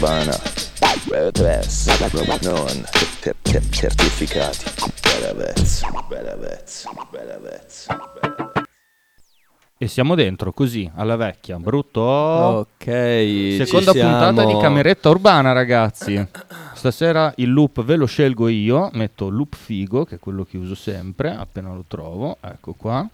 urbana. Tres, non certificati. Bella vezza, bella vezza, bella vezza. E siamo dentro così, alla vecchia. Brutto. Ok. Seconda ci puntata siamo. di Cameretta Urbana, ragazzi. Stasera il loop ve lo scelgo io. Metto loop figo, che è quello che uso sempre, appena lo trovo. Ecco qua.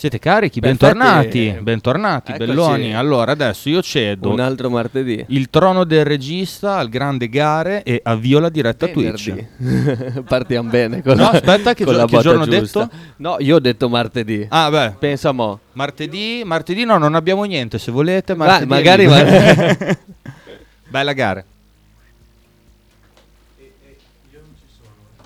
Siete carichi? Perfetti. Bentornati, bentornati, Eccoci. belloni. Allora, adesso io cedo Un altro martedì. il trono del regista al grande Gare e avvio la diretta Twitch. Venerdì. Partiamo bene con No, la, aspetta, che con gio- la che botta giorno ho giusta. detto? No, io ho detto martedì. Ah, beh, Pensa mo. martedì, martedì no, non abbiamo niente. Se volete, martedì. magari ma- Bella gara.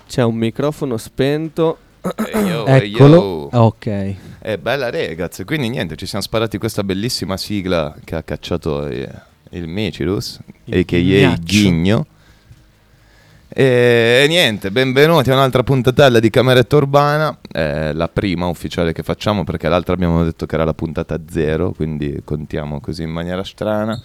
C'è un microfono spento. Ecco. yo. Ok. Eh, bella ragazzi, quindi niente, ci siamo sparati questa bellissima sigla che ha cacciato eh, il Micilus, Il a.k.a. Ghigno. E, e niente, benvenuti a un'altra puntatella di Cameretta Urbana, eh, la prima ufficiale che facciamo perché l'altra abbiamo detto che era la puntata zero, quindi contiamo così in maniera strana.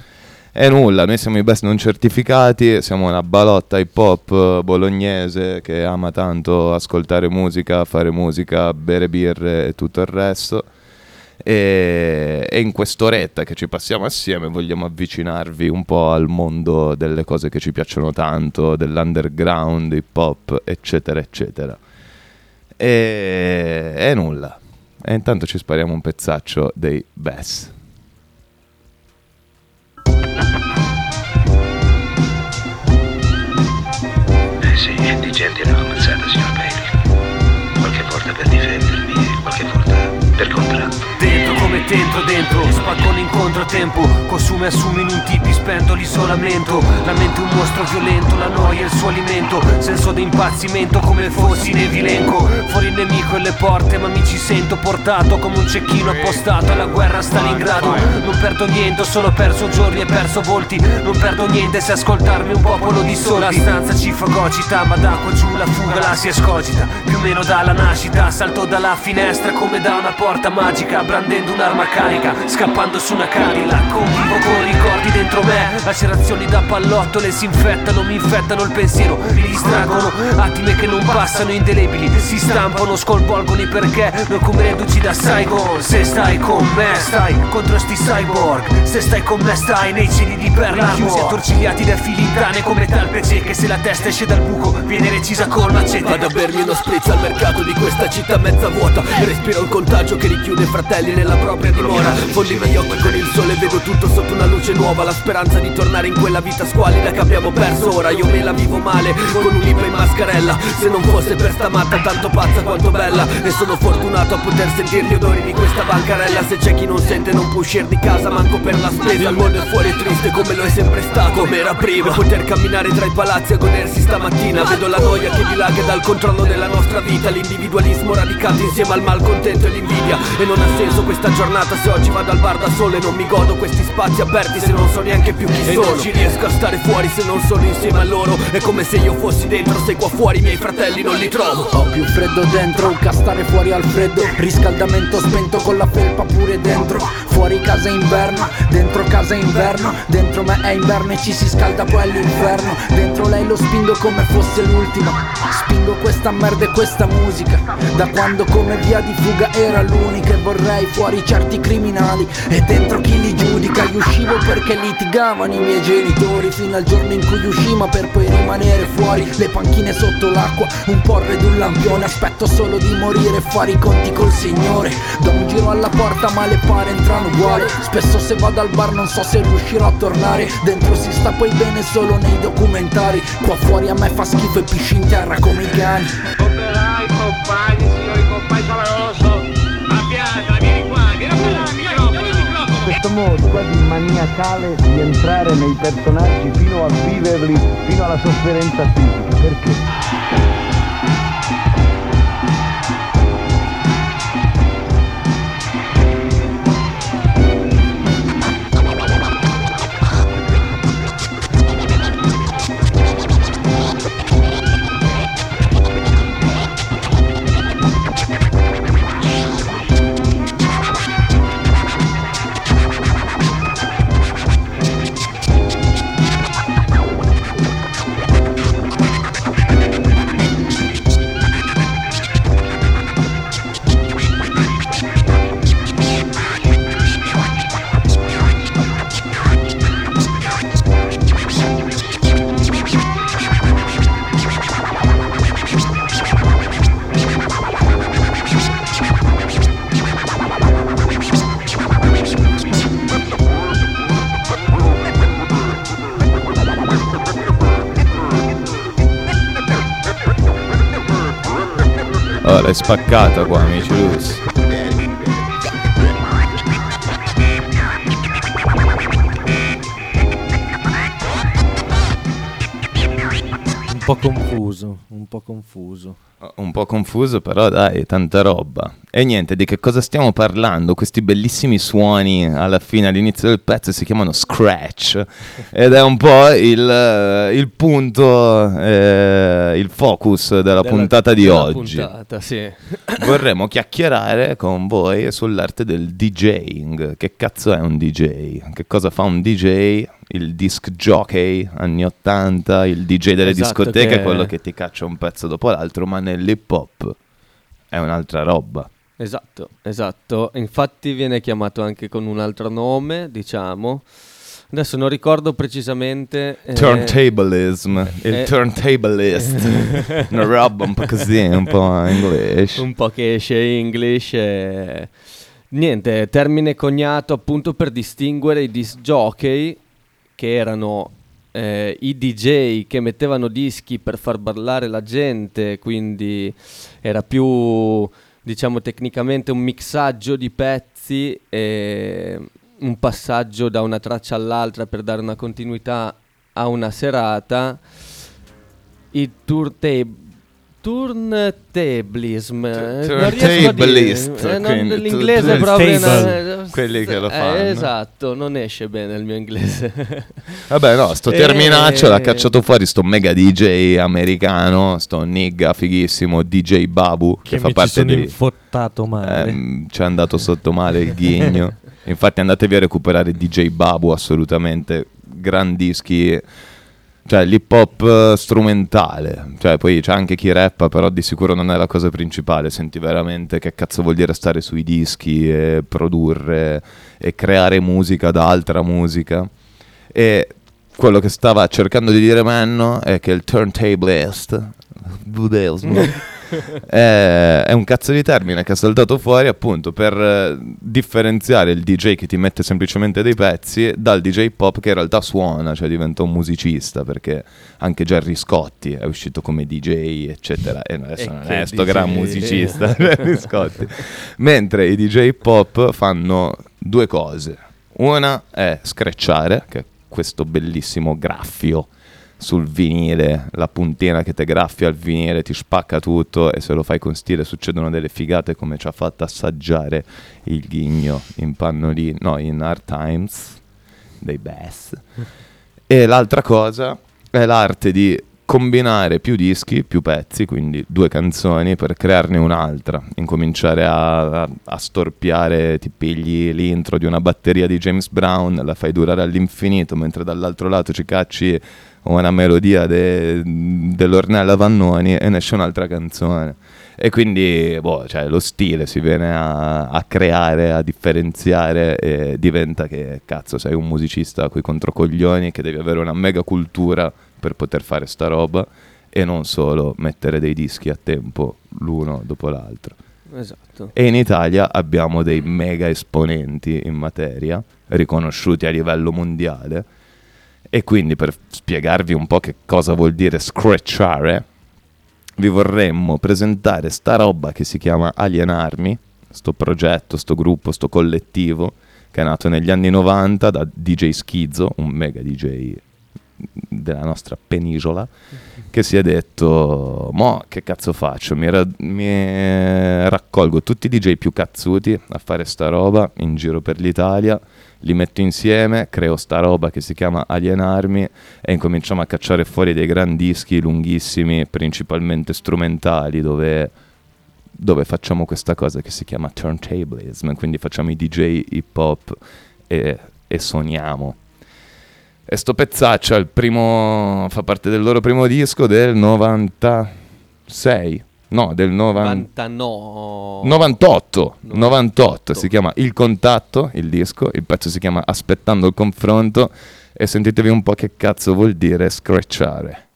E nulla, noi siamo i best non certificati, siamo una balotta hip hop eh, bolognese che ama tanto ascoltare musica, fare musica, bere birre e tutto il resto. E, e in quest'oretta che ci passiamo assieme vogliamo avvicinarvi un po' al mondo delle cose che ci piacciono tanto, dell'underground, hip hop, eccetera, eccetera. E, e nulla. E intanto ci spariamo un pezzaccio dei Bess. Dentro dentro Spaccone in controtempo Consume e assumi in un tipi spento l'isolamento. La mente un mostro violento La noia è il suo alimento. Senso di impazzimento come fossi in evilenco. Fuori il nemico e le porte Ma mi ci sento portato come un cecchino appostato Alla guerra a Stalingrado. Non perdo niente, ho solo perso giorni e perso volti. Non perdo niente se ascoltarmi un popolo di soli La stanza ci fagocita Ma da qua giù la fuga la si escogita Più o meno dalla nascita Salto dalla finestra come da una porta magica Brandendo un'arma carica Scappando su una Cadillac Convivo con ricordi dentro me Lacerazioni da pallottole si infettano Mi infettano il pensiero. Mi distraggono Attime che non passano indelebili. Si stampano, sconvolgono i perché. Noi come reduci da Saigon Se stai con me stai contro sti cyborg. Se stai con me stai nei cieli di Perla Chiusi attorcigliati da filigrane come talpece Che se la testa esce dal buco Viene recisa col macete. Vado a bermi uno spritz al mercato di questa città mezza vuota. E respiro il contagio che richiude i fratelli nella propria dimora. Fondi i miei occhi con il sole, vedo tutto sotto una luce nuova. La speranza di tornare in quella vita squalida che abbiamo perso. Ora Io me la vivo male, con un libro in mascarella. Se non fosse per sta matta tanto pazza quanto bella. E sono fortunato a poter sentire gli odori di questa bancarella. Se c'è chi non sente non può uscire di casa manco per la spesa. Il mondo è fuori triste come lo è sempre stato, come era prima. E poter camminare tra i palazzi a godersi stamattina Vedo la noia che dilaga dal controllo della nostra vita. L'individualismo radicato insieme al malcontento e l'invidia. E non ha senso questa giornata se oggi vado al bar da solo E non mi godo questi spazi aperti se non so neanche più chi sono E non ci riesco a stare fuori se non sono insieme a loro. È come se io fossi dentro se qua fuori i miei fratelli non li trovo. Ho più freddo dentro che a stare fuori al freddo. Riscaldamento spento con la felpa pure dentro. Fuori casa è inverno, dentro casa è inverno. Dentro me è inverno e ci si scalda poi all'inferno. Dentro lei lo spingo come fosse l'ultima Spingo questa merda e questa musica. Da quando come via di fuga era l'unica E vorrei fuori certi criminali. E dentro chi li giudica Io uscivo perché litigavano i miei genitori Fino al giorno in cui uscimo per poi rimanere fuori Le panchine sotto l'acqua, un porre ed un lampione Aspetto solo di morire e fare i conti col Signore. Do un giro alla porta ma le pare entrano uguali. Spesso se vado al bar non so se riuscirò a tornare. Dentro si sta poi bene solo nei documentari. Qua fuori a me fa schifo e pisci in terra come i cani. Operai, compagni, signori compagni, Savaroso, questo modo quasi maniacale di entrare nei personaggi fino a viverli, fino alla sofferenza fisica. Perché? Spaccata qua, amici Luz. Un po' confuso, po' confuso. Un po' confuso, però dai, tanta roba. E niente, di che cosa stiamo parlando? Questi bellissimi suoni alla fine, all'inizio del pezzo, si chiamano scratch. Ed è un po' il, il punto, eh, il focus della, Della- puntata di della oggi. puntata, sì. Vorremmo chiacchierare con voi sull'arte del DJing. Che cazzo è un DJ? Che cosa fa un DJ? Il disc jockey anni 80, il DJ delle Esatto, discoteche, che- quello che ti caccia un pezzo dopo l'altro, ma nell'hip hop è un'altra roba. Esatto, esatto. Infatti viene chiamato anche con un altro nome, diciamo. Adesso non ricordo precisamente. eh, Turntablism, il eh, turntablist, una roba un po' così, un po' English. un po' che esce English. eh. Niente, termine coniato appunto per distinguere i disc jockey, che erano eh, i DJ che mettevano dischi per far ballare la gente, quindi era più, diciamo, tecnicamente un mixaggio di pezzi e un passaggio da una traccia all'altra per dare una continuità a una serata. I turntable Turntablism eh, non riesco a dire. Turntablist, Eh, non- l'inglese proprio una- Quelli che lo eh, fanno. esatto non esce bene il mio inglese Vabbè, no, sto Eh, terminaccio l'ha cacciato fuori sto mega DJ americano, sto nigga fighissimo, DJ Babu, che, Che fa parte sono dei... infottato male. Ehm, ci è andato sotto male il ghigno. Infatti andatevi a recuperare DJ Babu, assolutamente gran dischi. Cioè l'hip hop eh, strumentale, cioè poi c'è anche chi rappa, però di sicuro non è la cosa principale, senti veramente che cazzo vuol dire stare sui dischi e produrre e creare musica da altra musica. E quello che stava cercando di dire Menno è che il turntablist è, è un cazzo di termine che è saltato fuori appunto per eh, differenziare il DJ che ti mette semplicemente dei pezzi dal DJ pop che in realtà suona, cioè diventa un musicista perché anche Gerry Scotti è uscito come DJ eccetera. E adesso E non è sto DJ? gran musicista Gerry Scotti. Mentre i DJ pop fanno due cose. Una è screcciare che è questo bellissimo graffio sul vinile, la puntina che ti graffia al vinile, ti spacca tutto e se lo fai con stile succedono delle figate come ci ha fatto assaggiare il ghigno in pannolino, no, in Hard Times dei Bass. E l'altra cosa è l'arte di combinare più dischi, più pezzi, quindi due canzoni per crearne un'altra, incominciare a, a- a storpiare, ti pigli l'intro di una batteria di James Brown, la fai durare all'infinito, mentre dall'altro lato ci cacci una melodia de- dell'Ornella Vannoni e ne esce un'altra canzone. E quindi boh, cioè, lo stile si viene a, a creare, a differenziare e diventa che cazzo sei un musicista coi controcoglioni che devi avere una mega cultura per poter fare sta roba e non solo mettere dei dischi a tempo l'uno dopo l'altro. esatto E in Italia abbiamo dei mega esponenti in materia, riconosciuti a livello mondiale. E quindi per spiegarvi un po' che cosa vuol dire scratchare, vi vorremmo presentare sta roba che si chiama Alien Army, sto progetto, sto gruppo, sto collettivo che è nato negli anni 90 da DJ Schizzo, un mega DJ della nostra penisola, che si è detto, mo che cazzo faccio? Mi, ra- mi raccolgo tutti i DJ più cazzuti a fare sta roba in giro per l'Italia, li metto insieme, creo sta roba che si chiama Alien Army e incominciamo a cacciare fuori dei gran dischi lunghissimi, principalmente strumentali, dove, dove facciamo questa cosa che si chiama turntablism, quindi facciamo i DJ hip hop e, e suoniamo. E sto pezzaccio è il primo, fa parte del loro primo disco del 96, no, del 90, 99 98, 98, si chiama Il Contatto, il disco, il pezzo si chiama Aspettando il confronto. E sentitevi un po' che cazzo vuol dire scratchare.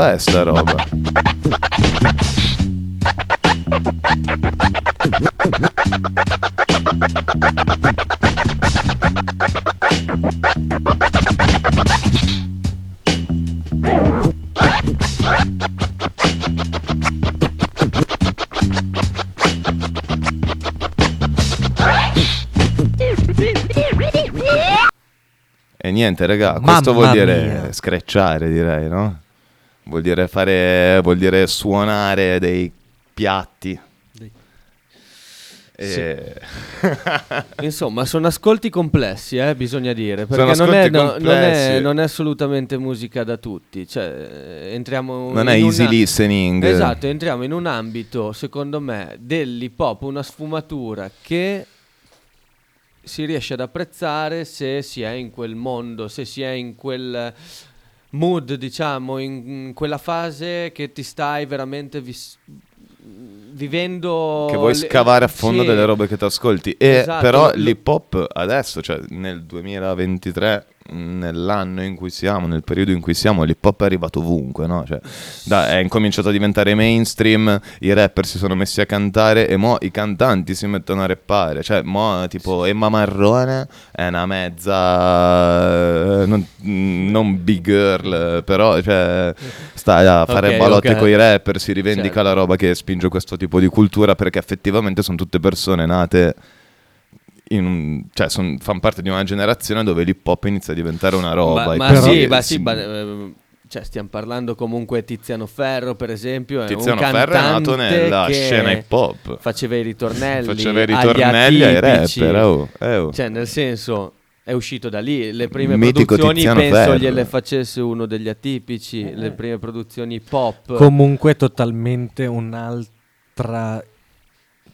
Bomba è sta roba? E niente, raga, questo Mamma vuol dire mia. screcciare, direi, no? Vuol dire fare, vuol dire suonare dei piatti. E- Insomma, sono ascolti complessi, eh, bisogna dire, perché non è, no- non, è, non è assolutamente musica da tutti, cioè eh, entriamo Non è easy una- listening. Esatto, entriamo in un ambito, secondo me, dell'hip hop, una sfumatura che si riesce ad apprezzare se si è in quel mondo, se si è in quel mood, diciamo, in, quella fase che ti stai veramente vis- vivendo che vuoi le- scavare a fondo sì. delle robe che ti ascolti. E Esatto, però l'hip hop adesso, cioè nel 2023, mh, nell'anno in cui siamo, nel periodo in cui siamo, l'hip hop è arrivato ovunque, no? Cioè, da- è incominciato a diventare mainstream, i rapper si sono messi a cantare e mo i cantanti si mettono a rappare. Cioè, mo tipo Emma Marrone è una mezza... eh, non, non big girl, però cioè, sta a fare Ok, balotte ok. con i rapper, si rivendica Certo. la roba che spinge questo tipo di cultura perché effettivamente sono tutte persone nate un- cioè son- fanno parte di una generazione dove l'hip hop inizia a diventare una roba Ma, ma quindi sì, ma sì, ma, eh, cioè stiamo parlando comunque Tiziano Ferro, per esempio, è Tiziano un Ferro è nato cantante nella che scena hip hop Faceva i ritornelli, faceva i ritornelli ai rapper oh, eh, oh. Cioè, nel senso, è uscito da lì. Le prime Mitico produzioni Tiziano penso Ferro. gliele facesse uno degli atipici. Le prime produzioni hip hop. Comunque totalmente un'altra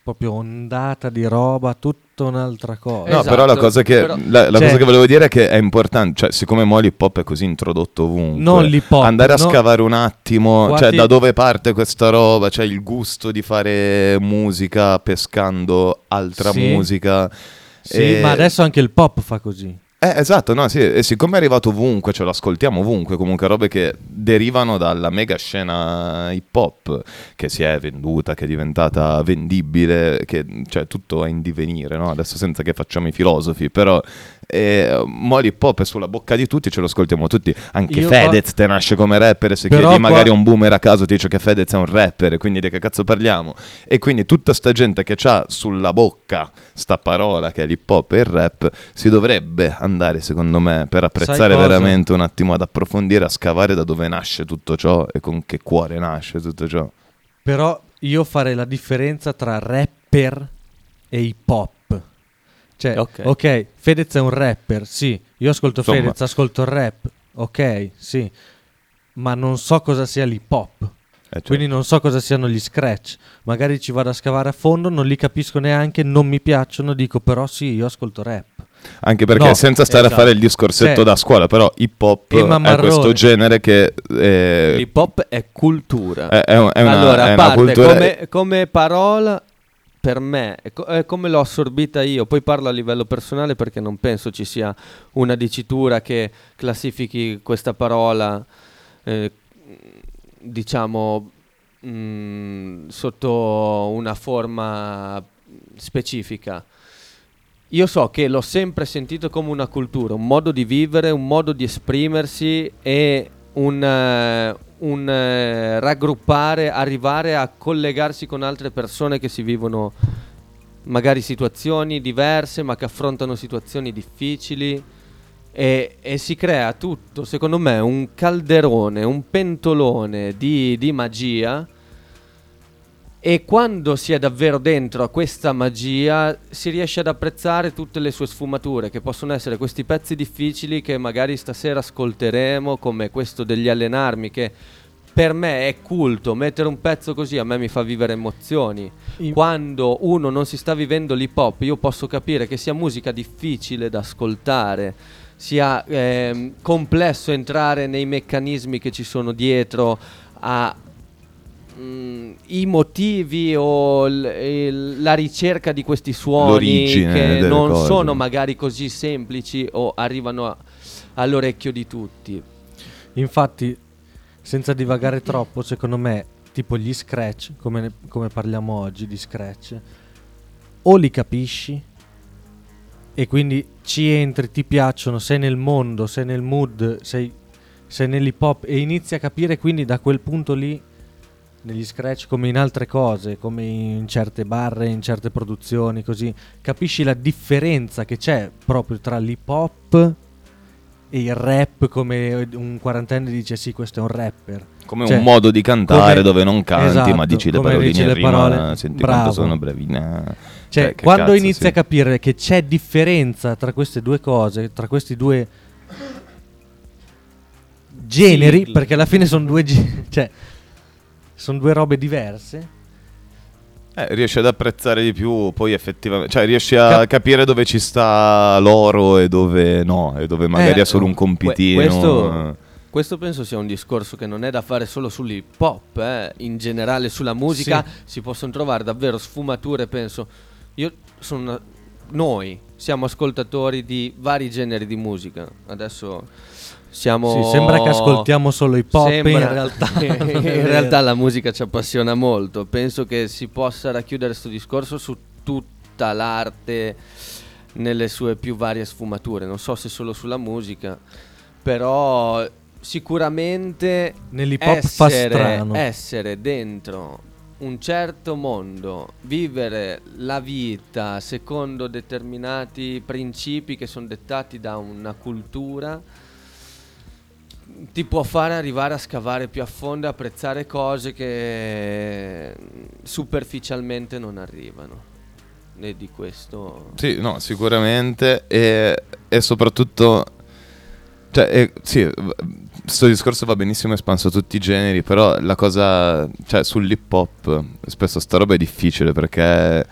proprio ondata di roba, tutta un'altra cosa. No, Esatto, però la cosa che, però- la, la Cioè- cosa che volevo dire è che è importante, cioè siccome mo l'hip hop è così introdotto ovunque, Non l'hip hop, andare a no. scavare un attimo, cioè Guardi- da dove parte questa roba, cioè il gusto di fare musica pescando altra Sì. musica. Sì, E- ma adesso anche il pop fa così. Eh, esatto, no, sì, e siccome è arrivato ovunque, ce lo ascoltiamo ovunque, comunque robe che derivano dalla mega scena hip hop, che si è venduta, che è diventata vendibile, che cioè tutto è in divenire, no? Adesso senza che facciamo i filosofi, però eh, mo l'hip hop è sulla bocca di tutti, ce lo ascoltiamo tutti, anche Io Fedez te nasce come rapper, se Però chiedi qua- magari a un boomer a caso ti dice che Fedez è un rapper, quindi di che cazzo parliamo? E quindi tutta sta gente che ha sulla bocca sta parola che è l'hip hop e il rap si dovrebbe andare secondo me per apprezzare veramente un attimo ad approfondire, a scavare da dove nasce tutto ciò e con che cuore nasce tutto ciò. Però io farei la differenza tra rapper e hip hop. Cioè, Ok. ok, Fedez è un rapper, sì. Io ascolto Insomma. Fedez, ascolto il rap, ok, sì. Ma non so cosa sia l'hip hop. Eh, cioè, Quindi non so cosa siano gli scratch. Magari ci vado a scavare a fondo, non li capisco neanche, non mi piacciono, dico però sì, io ascolto rap. Anche perché No, senza stare esatto. a fare il discorsetto Cioè, da scuola, però hip hop è questo genere che eh, L'hip hop è cultura. è, è un- è una, allora, è a una parte, cultura... come, come parola, per me, è, co- è come l'ho assorbita io, poi parlo a livello personale perché non penso ci sia una dicitura che classifichi questa parola, eh, diciamo, mh, sotto una forma specifica. Io so che l'ho sempre sentito come una cultura, un modo di vivere, un modo di esprimersi e un, eh, un, eh, raggruppare, arrivare a collegarsi con altre persone che si vivono magari situazioni diverse ma che affrontano situazioni difficili. E, e si crea tutto, secondo me, un calderone, un pentolone di, di magia e quando si è davvero dentro a questa magia si riesce ad apprezzare tutte le sue sfumature, che possono essere questi pezzi difficili che magari stasera ascolteremo, come questo degli allenarmi, che per me è culto, mettere un pezzo così a me mi fa vivere emozioni. In- Quando uno non si sta vivendo l'hip hop, io posso capire che sia musica difficile da ascoltare, sia ehm, complesso entrare nei meccanismi che ci sono dietro a mm, i motivi o l- il- la ricerca di questi suoni L'origine che delle non cose. sono magari così semplici o arrivano a- all'orecchio di tutti. Infatti, senza divagare troppo, secondo me, tipo gli scratch, come, ne- come parliamo oggi di scratch, o li capisci e quindi ci entri, ti piacciono, sei nel mondo, sei nel mood, sei, sei nell'hip hop e inizi a capire quindi da quel punto lì negli scratch come in altre cose, come in certe barre, in certe produzioni, così capisci la differenza che c'è proprio tra l'hip hop e il rap come un quarantenne dice sì questo è un rapper Come Cioè, un modo di cantare come- dove non canti, esatto, ma dici le paroline dici le rima, parole. senti Bravo. quanto sono bravina. Cioè, Cioè, quando cazzo, inizi sì. a capire che c'è differenza tra queste due cose, tra questi due generi, Sigle. perché alla fine sono due, ge- cioè, sono due robe diverse. Eh, riesci ad apprezzare di più, poi effettivamente, cioè riesci a Cap- capire dove ci sta l'oro e dove no, e dove magari Eh, è solo un compitino. questo, questo penso sia un discorso che non è da fare solo sull'hip hop, eh. in generale sulla musica Sì. si possono trovare davvero sfumature, penso. Io sono una- noi siamo ascoltatori di vari generi di musica. Adesso siamo Sì, sembra che ascoltiamo solo hip hop, Sembra- in realtà in realtà la musica ci appassiona molto. Penso che si possa racchiudere questo discorso su tutta l'arte nelle sue più varie sfumature. Non so se solo sulla musica, però sicuramente Nell'hip hop fa strano. essere dentro un certo mondo, vivere la vita secondo determinati principi che sono dettati da una cultura ti può fare arrivare a scavare più a fondo e apprezzare cose che superficialmente non arrivano. E di questo Sì, no, sicuramente. E, e soprattutto, cioè, eh, sì, questo discorso va benissimo espanso a tutti i generi, però la cosa, cioè, sull'hip hop, spesso sta roba è difficile perché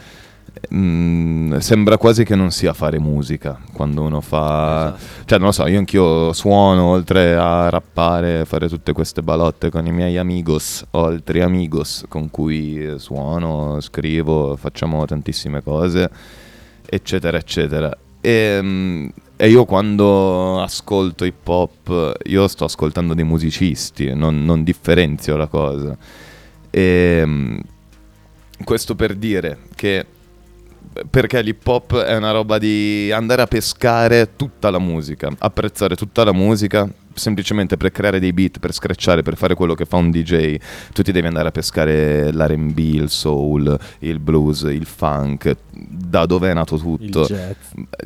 mm, sembra quasi che non sia fare musica quando uno fa... Esatto. Cioè, non lo so, io anch'io suono, oltre a rappare, fare tutte queste balotte con i miei amigos, ho altri amigos con cui suono, scrivo, facciamo tantissime cose, eccetera, eccetera. E, mm, e io quando ascolto hip hop, io sto ascoltando dei musicisti, non, non differenzio la cosa. E, mm, questo per dire che perché l'hip hop è una roba di andare a pescare tutta la musica, apprezzare tutta la musica semplicemente per creare dei beat, per scratchare, per fare quello che fa un DJ. Tu ti devi andare a pescare l'RB, il soul, il blues, il funk, da dove è nato tutto Il jazz.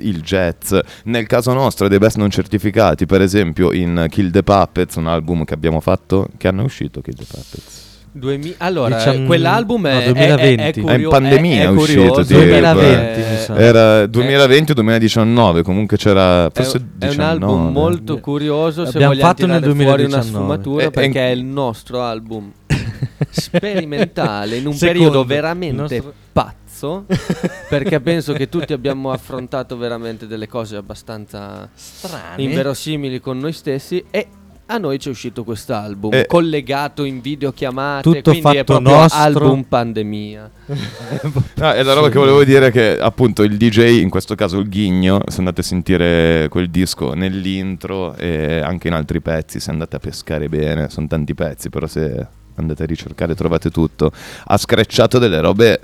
il jazz. Nel caso nostro, dei best non certificati, per esempio in Kill the Puppets, un album che abbiamo fatto, che anno è uscito Kill the Puppets? 2000 allora, Diciam- quell'album è, no, è- 2020. è, È in curio- pandemia è, è uscito, curioso, tipo. 2020, eh. Era 2020 o 2019, comunque c'era È, forse è un 19. album molto curioso se L'abbiamo vogliamo fatto nel tirare fuori una 2019. sfumatura E- e- perché è il nostro album sperimentale in un Secondo, periodo veramente nostro- pazzo perché penso che tutti abbiamo affrontato veramente delle cose abbastanza Strane. inverosimili con noi stessi e a noi ci è uscito quest'album Eh. collegato in videochiamate Tutto quindi è fatto proprio nostro. album pandemia No, e la roba che volevo dire è che appunto il DJ, in questo caso il Ghigno, se andate a sentire quel disco nell'intro e anche in altri pezzi, se andate a pescare bene, sono tanti pezzi, però se andate a ricercare trovate tutto, ha screcciato delle robe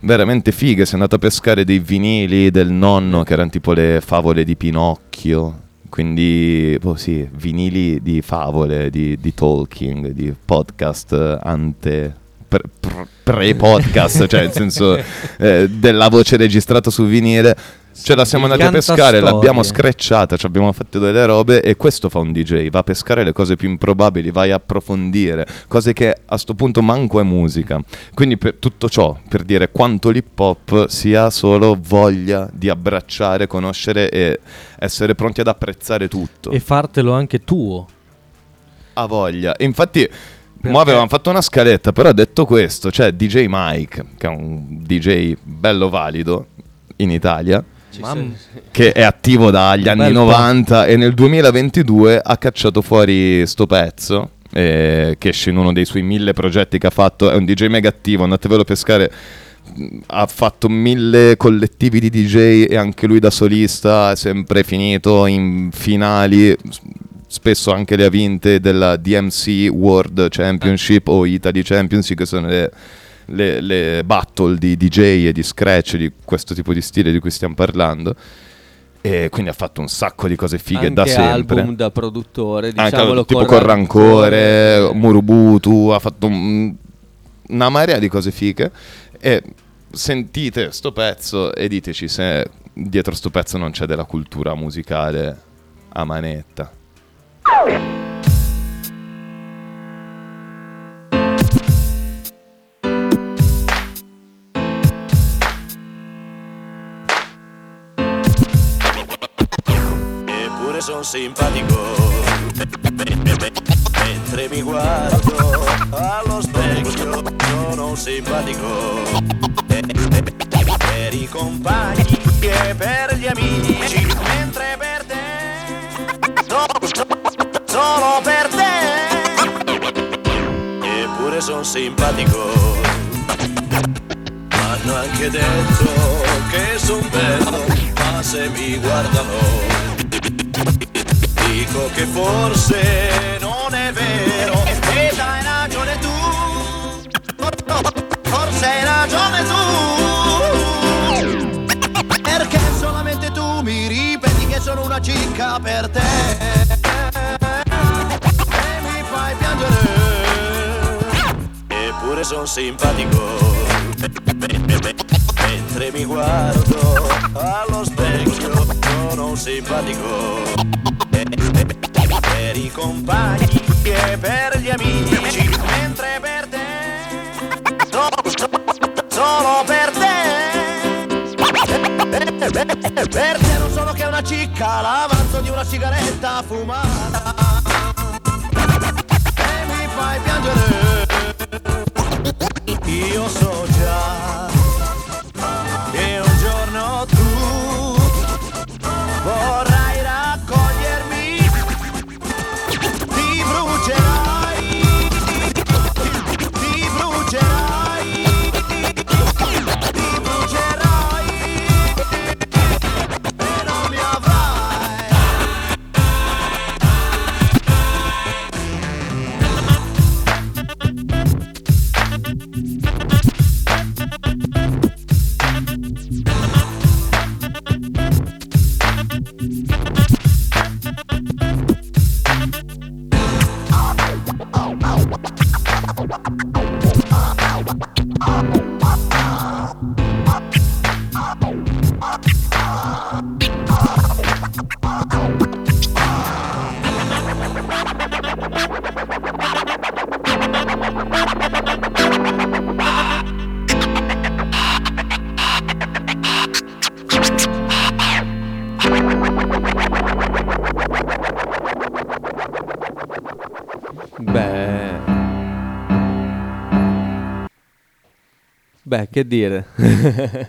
veramente fighe, se andate a pescare dei vinili del nonno che erano tipo le favole di Pinocchio. Quindi, boh, sì, vinili di favole, di, di talking, di podcast eh, ante, pre-podcast, cioè nel senso eh, della voce registrata su vinile. Ce la siamo andati a pescare, cantastorie. l'abbiamo screcciata, ci abbiamo fatto delle robe e questo fa un DJ, va a pescare le cose più improbabili, vai a approfondire, cose che a sto punto manco è musica. Quindi per tutto ciò, per dire quanto l'hip hop sia solo voglia di abbracciare, conoscere e essere pronti ad apprezzare tutto. E fartelo anche tuo. Ha voglia. E infatti, mo avevamo fatto una scaletta, però detto questo, c'è DJ Mike, che è un DJ bello valido in Italia, che è attivo dagli anni bel po'. 90 e nel 2022 ha cacciato fuori sto pezzo. eh, che esce in uno dei suoi mille progetti che ha fatto. È un DJ mega attivo, andatevelo a pescare. Ha fatto mille collettivi di DJ e anche lui da solista è sempre finito in finali. Spesso anche le ha vinte della DMC World Championship o Italy Championship, che sono le, le- le battle di DJ e di scratch di questo tipo di stile di cui stiamo parlando. E quindi ha fatto un sacco di cose fighe da Anche sempre. album da produttore, Anche diciamolo tipo con Rancore, Murubutu, ha fatto un- una marea di cose fighe. E sentite sto pezzo e diteci se dietro sto pezzo non c'è della cultura musicale a manetta. Eppure son simpatico. Mentre mi guardo allo specchio Sono un simpatico. Per i compagni e per gli amici Mentre Solo per te. Eppure son simpatico. M'hanno anche detto che son bello Ma se mi guardano Dico che forse non è vero. E hai ragione tu. Forse hai ragione tu. Perché solamente tu mi ripeti che sono una cicca per te Eppure son simpatico Mentre mi guardo allo specchio Sono un simpatico per i compagni e per gli amici mentre per te so- so- solo per te per te non sono che una cicca l'avanzo di una sigaretta fumata e mi fai piangere io so già Beh, che dire. una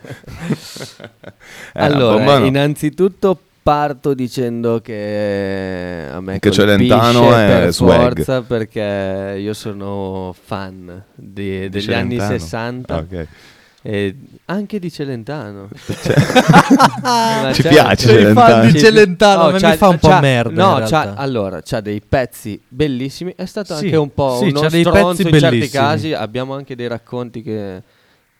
allora, innanzitutto parto dicendo che a me Che Celentano è swag. forza perché io sono fan di- degli anni Celentano? 60 Ok. e anche di Celentano. Cioè, Ci piace fan Celentano. di Celentano, c'ha- mi fa un po' c'ha- merda, No, c'ha, allora, c'ha dei pezzi bellissimi. È stato Sì, anche un po' sì, uno c'ha dei stronzo pezzi in certi bellissimi. casi. Abbiamo anche dei racconti che...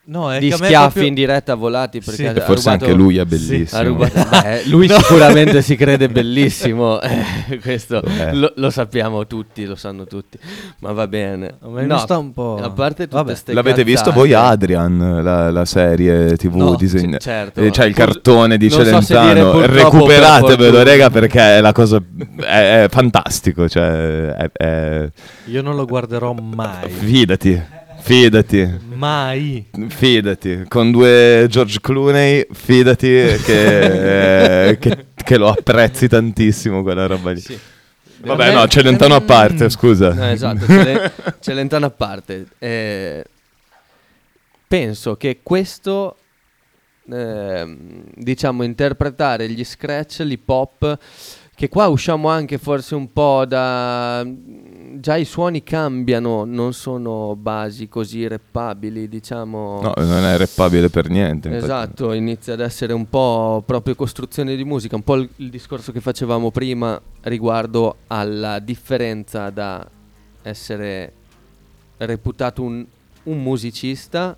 No, è di schiaffi proprio- in diretta volati perché Sì. ha forse rubato- anche lui è bellissimo. ha rubato- beh, lui No. sicuramente si crede bellissimo, eh, questo lo, lo sappiamo tutti, lo sanno tutti, ma va bene. A me mi sta un po'- A parte tutte L'avete visto cazzate. voi Adrian, la, la serie tv No, disegna- c- certo, Eh, C'è il cartone di so Celentano, per recuperatevelo rega perché è la cosa è, è fantastico, cioè è- è- Io non lo guarderò mai. fidati, fidati. Mai. Fidati, con due George Clooney, fidati che, eh, che- che lo apprezzi tantissimo quella roba lì. Vabbè, no, Celentano a parte, scusa. No, esatto, Cele- Celentano a parte. Eh, penso che questo, ehm, diciamo, interpretare gli scratch, l'hip hop, che qua usciamo anche forse un po' da... Già i suoni cambiano, non sono basi così reppabili, diciamo. No, non è rappabile per niente. infatti. Esatto, inizia ad essere un po' proprio costruzione di musica, un po' il, il discorso che facevamo prima riguardo alla differenza da essere reputato un, un musicista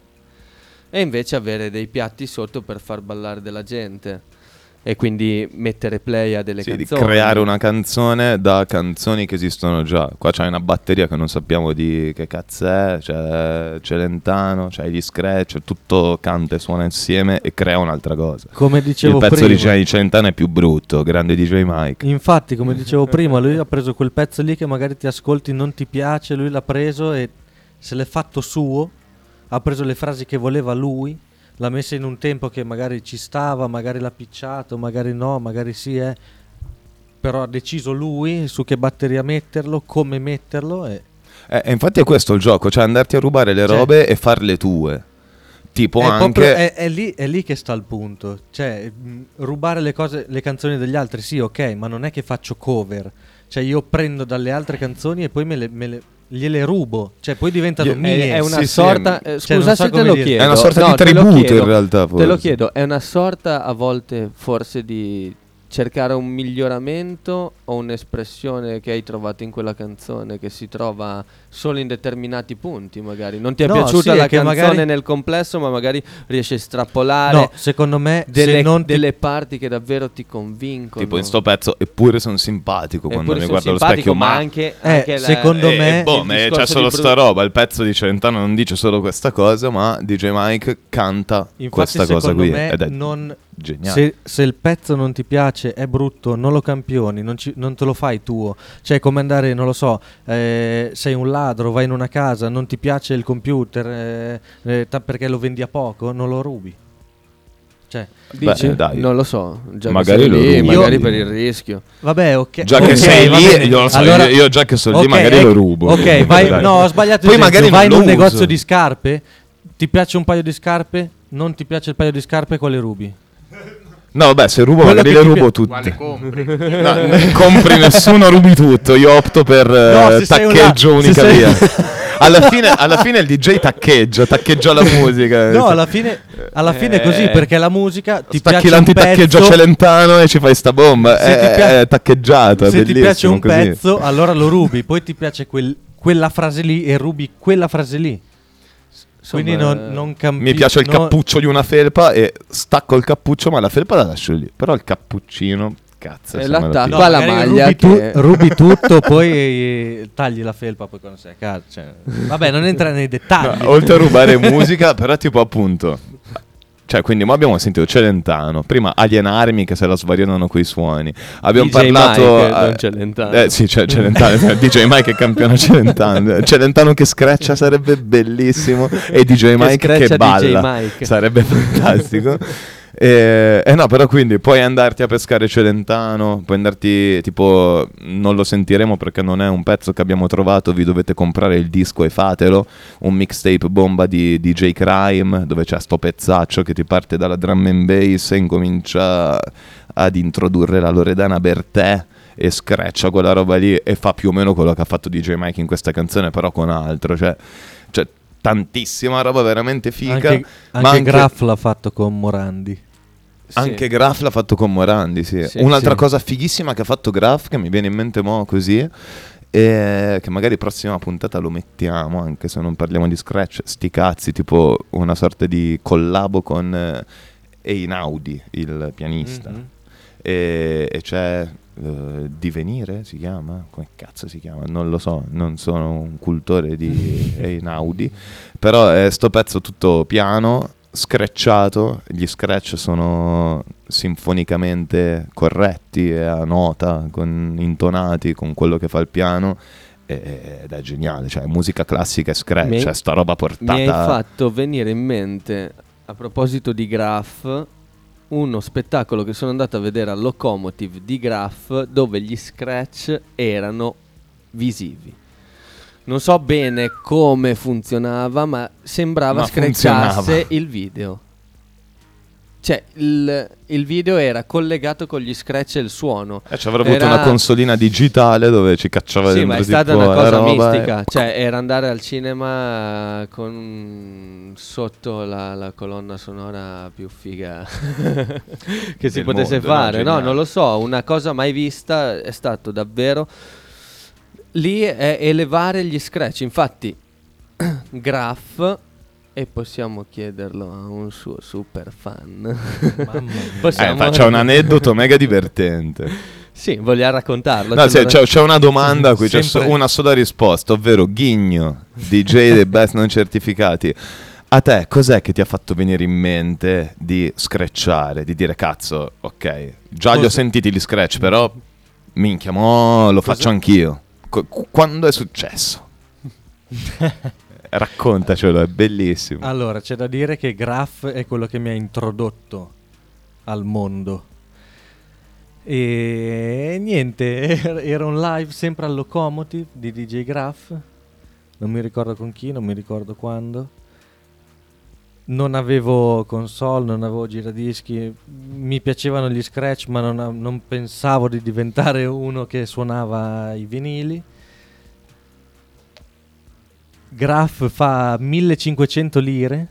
e invece avere dei piatti sotto per far ballare della gente e quindi mettere play a delle Sì, di canzoni. creare una canzone da canzoni che esistono già. Qua c'hai una batteria che non sappiamo di che cazzo è, c'è Celentano, c'hai gli scratch, tutto canta e suona insieme e crea un'altra cosa. Come dicevo Il pezzo prima. di Celentano è più brutto, grande DJ Mike. Infatti, come dicevo prima, lui ha preso quel pezzo lì che magari ti ascolti, non ti piace, lui l'ha preso e se l'è fatto suo, ha preso le frasi che voleva lui, l'ha messa in un tempo che magari ci stava, magari l'ha picciato, magari no, magari sì, eh. però ha deciso lui su che batteria metterlo, come metterlo e Eh, infatti è questo il gioco, cioè andarti a rubare le Cioè- robe e farle tue. Tipo è, anche... proprio- è- è lì, è lì che sta il punto. Cioè, mh, rubare le, cose, le canzoni degli altri, sì, ok, ma non è che faccio cover. Cioè, io prendo dalle altre canzoni e poi me le, me le- gliele rubo. Cioè, poi diventano mie. È, una Sì, sì, sorta. Cioè, eh, scusa so se te lo dire. chiedo. È una sorta di te lo tributo, chiedo. in realtà, Te lo forse. chiedo, è una sorta a volte forse di cercare un miglioramento o un'espressione che hai trovato in quella canzone che si trova solo in determinati punti, magari. Non ti è No, piaciuta sì, la canzone magari- nel complesso, ma magari riesci a estrapolare No, secondo me, se delle, non ti- delle parti che davvero ti convincono. Tipo in sto pezzo, eppure sono simpatico quando mi guardo allo specchio, ma ma anche, Eh, anche la- secondo E- me- e boh, c'è solo sta roba. Il pezzo di Celentano non dice solo questa cosa, ma DJ Mike canta Infatti, questa cosa qui. me, ed è non- geniale. Se, se il pezzo non ti piace, è brutto, non lo campioni, non, ci- non te lo fai tuo. Cioè, è come andare, non lo so, eh, sei un ladro, vai in una casa, non ti piace il computer eh, eh, ta- perché lo vendi a poco, non lo rubi. Cioè, Dici? Beh, dai. Non lo so. Già Magari che lo lì, rubi. magari Io- per il rischio. vabbè, ok. Già che ok, sei lì, io so, Allora- io, io già che sono lì ok, magari eh, lo rubo. Ok, vai, no, ho sbagliato. Poi esempio. magari vai in un lo negozio uso. di scarpe, ti piace un paio di scarpe, non ti piace il paio di scarpe, quale rubi? No, vabbè, se rubo Quello magari le ti rubo pi- tutte. compri? No, ne compri nessuno, rubi tutto. Io opto per No, eh, se sei un taccheggio se unica sei- via. alla, fine, alla fine il DJ taccheggia, taccheggia la musica. No, alla fine, alla fine è così Eh, perché la musica ti Stacchi piace un l'antitaccheggio pezzo. Celentano e ci fai sta bomba. Se È, ti pia- è taccheggiata. Se ti piace bellissimo un così. pezzo, allora lo rubi. Poi ti piace quel- quella frase lì e rubi quella frase lì. Quindi Insomma, non, non campi- Mi piace il no- cappuccio di una felpa e stacco il cappuccio, ma la felpa la lascio lì. Però il cappuccino, cazzo. E me lo l'attacco piglio. No, alla maglia rubi, tu- che- rubi tutto, poi eh, tagli la felpa poi quando sei a casa. cioè. Vabbè, non entra nei dettagli. No, oltre a rubare musica, però tipo appunto... Cioè, quindi mo abbiamo sentito Celentano, prima alienarmi che se la svariano coi suoni. Abbiamo DJ parlato... Mike, eh, non Celentano. Eh sì, c'è Celentano, DJ Mike che campiona Celentano. Celentano che screccia sarebbe bellissimo e DJ Mike che, DJ balla. Mike. Sarebbe fantastico. Eh, eh no, però quindi puoi andarti a pescare Celentano, puoi andarti tipo non lo sentiremo perché non è un pezzo che abbiamo trovato, vi dovete comprare il disco e fatelo, un mixtape bomba di DJ Crime dove c'è sto pezzaccio che ti parte dalla drum and bass e incomincia ad introdurre la Loredana Bertè e screccia quella roba lì e fa più o meno quello che ha fatto DJ Mike in questa canzone però con altro, cioè, cioè tantissima roba veramente figa. Anche, ma anche Graff l'ha fatto con Morandi. Sì. anche Graf l'ha fatto con Morandi, sì. Sì, Un'altra sì. cosa fighissima che ha fatto Graf, che mi viene in mente mo' così, e che magari prossima puntata lo mettiamo, anche se non parliamo di Scratch, sti cazzi, tipo una sorta di collabo con eh, Einaudi, il pianista. Mhm. E, e c'è eh, Divenire, si chiama? Come cazzo si chiama? Non lo so, non sono un cultore di Einaudi, però è sto pezzo tutto piano, screcciato, gli scratch sono sinfonicamente corretti e a nota, con- intonati con quello che fa il piano ed è geniale, cioè musica classica e scratch, Mi cioè sta roba Mi hai portata... fatto venire in mente, a proposito di Graf, uno spettacolo che sono andato a vedere al Locomotive di Graf dove gli scratch erano visivi. Non so bene come funzionava, ma sembrava Ma screcciasse funzionava. il video. Cioè, il, il video era collegato con gli scratch e il suono. Eh, ci avrà avuto Era- una consolina digitale dove ci cacciava Sì, dentro ma è stata una cosa roba e- mistica. Cioè, era andare al cinema con sotto la, la colonna sonora più figa che si Del potesse mondo, fare. No, non lo so. Una cosa mai vista è stato davvero. Lì è elevare gli scratch. Infatti, Graph. E possiamo chiederlo a un suo super fan. Mamma mia. Eh, Possiamo- faccia un aneddoto mega divertente. Sì, voglio raccontarlo. No, sì, c'è, c'è una domanda a cui c'è so- una sola risposta, ovvero Ghigno, DJ dei best non certificati. A te cos'è che ti ha fatto venire in mente di scratchare, di dire cazzo, ok, già li ho sentiti gli scratch, però minchia, mo lo faccio anch'io. Qu- qu- quando è successo? Raccontacelo, è bellissimo. Allora, c'è da dire che Graph è quello che mi ha introdotto al mondo. E niente, era- era un live sempre al Locomotive di DJ Graph. Non mi ricordo con chi, non mi ricordo quando. Non avevo console, non avevo giradischi. Mi piacevano gli scratch, ma non, non pensavo di diventare uno che suonava i vinili. Graph fa 1500 lire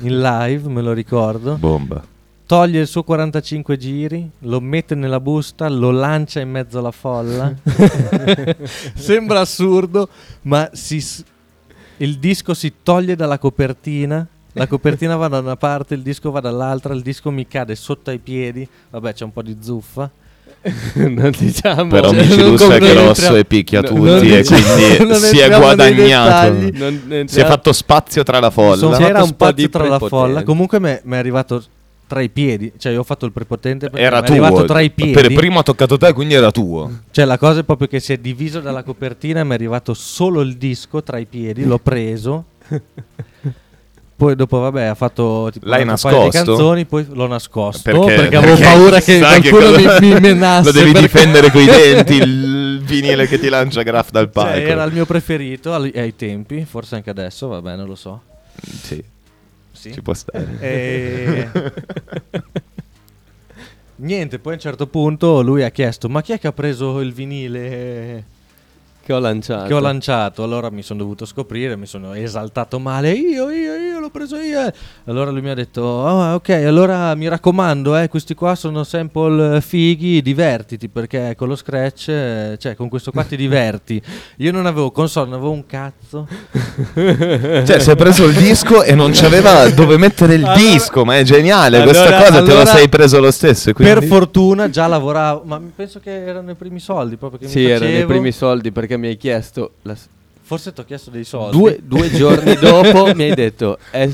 in live, me lo ricordo. Bomba. Toglie il suo 45 giri, lo mette nella busta, lo lancia in mezzo alla folla. Sembra assurdo, ma si il disco si toglie dalla copertina. La copertina va da una parte, il disco va dall'altra, il disco mi cade sotto ai piedi. Vabbè, c'è un po' di zuffa. non diciamo. Però cioè, Mici non Lusso è grosso e picchia tutti non e diciamo- quindi non si è guadagnato. Non- Si è fatto spazio tra la folla. C'era un po' spazio di tra la prepotenza. folla. Comunque mi è arrivato tra i piedi. Cioè, io ho fatto il prepotente perché Era mi è arrivato tuo. tra i piedi. Per primo ha toccato te, quindi era tuo. Cioè, la cosa è proprio che si è diviso dalla copertina e mi è arrivato solo il disco tra i piedi. L'ho preso. Poi dopo, vabbè, ha fatto tipo L'hai nascosto? canzoni, poi l'ho nascosto Perché, perché, avevo perché paura che qualcuno cosa- mi, mi menasse. Lo devi perché- difendere coi denti, il vinile che ti lancia Graf dal palco. Cioè, era il mio preferito al- ai tempi, forse anche adesso, vabbè, non lo so. Sì, Sì. ci può stare. E... Niente, poi a un certo punto lui ha chiesto: Ma chi è che ha preso il vinile che ho lanciato. che ho lanciato? Allora mi sono dovuto scoprire, mi sono esaltato male. Io, io, io l'ho preso io. Allora lui mi ha detto: "Ah, Ok, allora mi raccomando, eh, questi qua sono sample fighi, divertiti perché con lo scratch, eh, cioè con questo qua ti diverti. Io non avevo console, non avevo un cazzo. Cioè, si è preso il disco e non c'aveva dove mettere il Allora- disco, ma è geniale. Questa Allora- cosa te allora- la sei preso lo stesso. Quindi... Per fortuna già lavoravo, ma penso che erano i primi soldi proprio che Sì, mi erano i primi soldi perché mi hai chiesto. la Forse ti ho chiesto dei soldi. Due, due giorni dopo mi hai detto: È,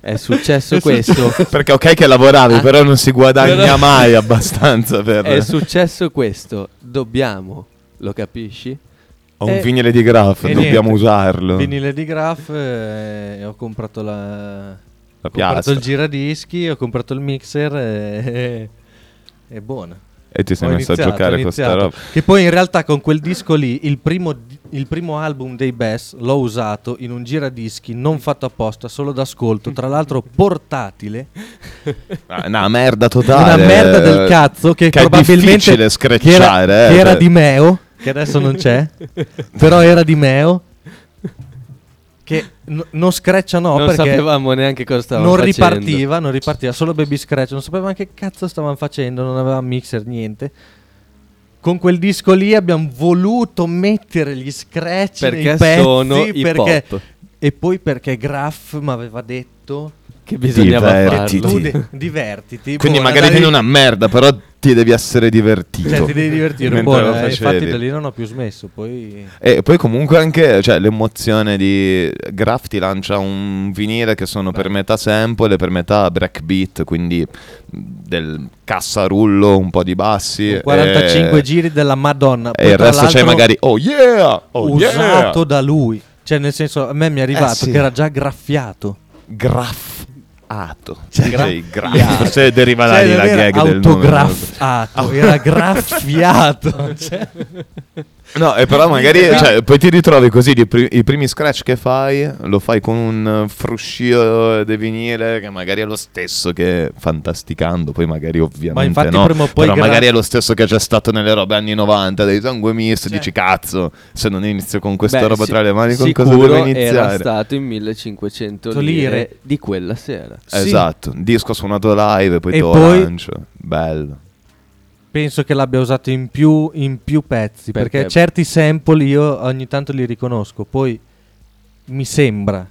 è successo È questo. Perché ok che lavoravi, Ah. però non si guadagna Però- mai abbastanza per... È successo questo. Dobbiamo, lo capisci? Ho un Eh, vinile di Graf, dobbiamo niente, usarlo. Vinile di Graf, eh, ho comprato la, La ho comprato il giradischi, ho comprato il mixer e è buona. E ti sei Ho messo a giocare con sta iniziato. roba. Che poi in realtà con quel disco lì, il primo, il primo album dei Best l'ho usato in un giradischi non fatto apposta, solo d'ascolto, tra l'altro portatile. Ah, Una merda totale. Una merda del cazzo che, Che è probabilmente che era, eh, che era cioè. di Meo, che adesso non c'è, però era di Meo. Che non screccia no non perché sapevamo neanche cosa stavamo non facendo. ripartiva, non ripartiva, solo baby scratch, non sapevamo che cazzo stavano facendo, non aveva mixer, niente. Con quel disco lì abbiamo voluto mettere gli scratch Perché nei pezzi sono hip perché- hop. e poi perché Graff mi aveva detto Che bisognava Divertiti. farlo. tu de- divertiti. Quindi buona, magari dai. viene una merda, però ti devi essere divertito. Cioè, ti devi divertire. Mentre buona, lo eh, facevi. infatti da lì non ho più smesso. Poi E poi comunque anche cioè, l'emozione di Graf ti lancia un vinile che sono per metà sample e per metà breakbeat, quindi del cassarullo, un po' di bassi. 45 e, giri della Madonna. e Poi il tra resto c'è l'altro magari oh yeah! Oh usato yeah! da lui. Cioè, nel senso, a me mi è arrivato Eh, sì. che era già graffiato. Graffato. Cioè, Cioè, gra- graf. Se deriva da Cioè, lì la era gag del nome. autograffato, era graffiato. Cioè, No, e però magari cioè, poi ti ritrovi così pri- i primi scratch che fai, lo fai con un fruscio di vinile che magari è lo stesso che fantasticando, poi magari ovviamente Ma infatti no, prima o poi però gra- magari è lo stesso che c'è stato nelle robe anni 90 dei sangue misto, Cioè- dici cazzo, se non inizio con questa Beh, roba si- tra le mani con cosa sicuro devo iniziare? era stato in 1500 Lire. lire di quella sera. Sì. Esatto, disco suonato live, poi E te lo poi- lancio. Bello. Penso che l'abbia usato in più, in più pezzi. Perché? Perché? certi sample io ogni tanto li riconosco. Poi mi sembra.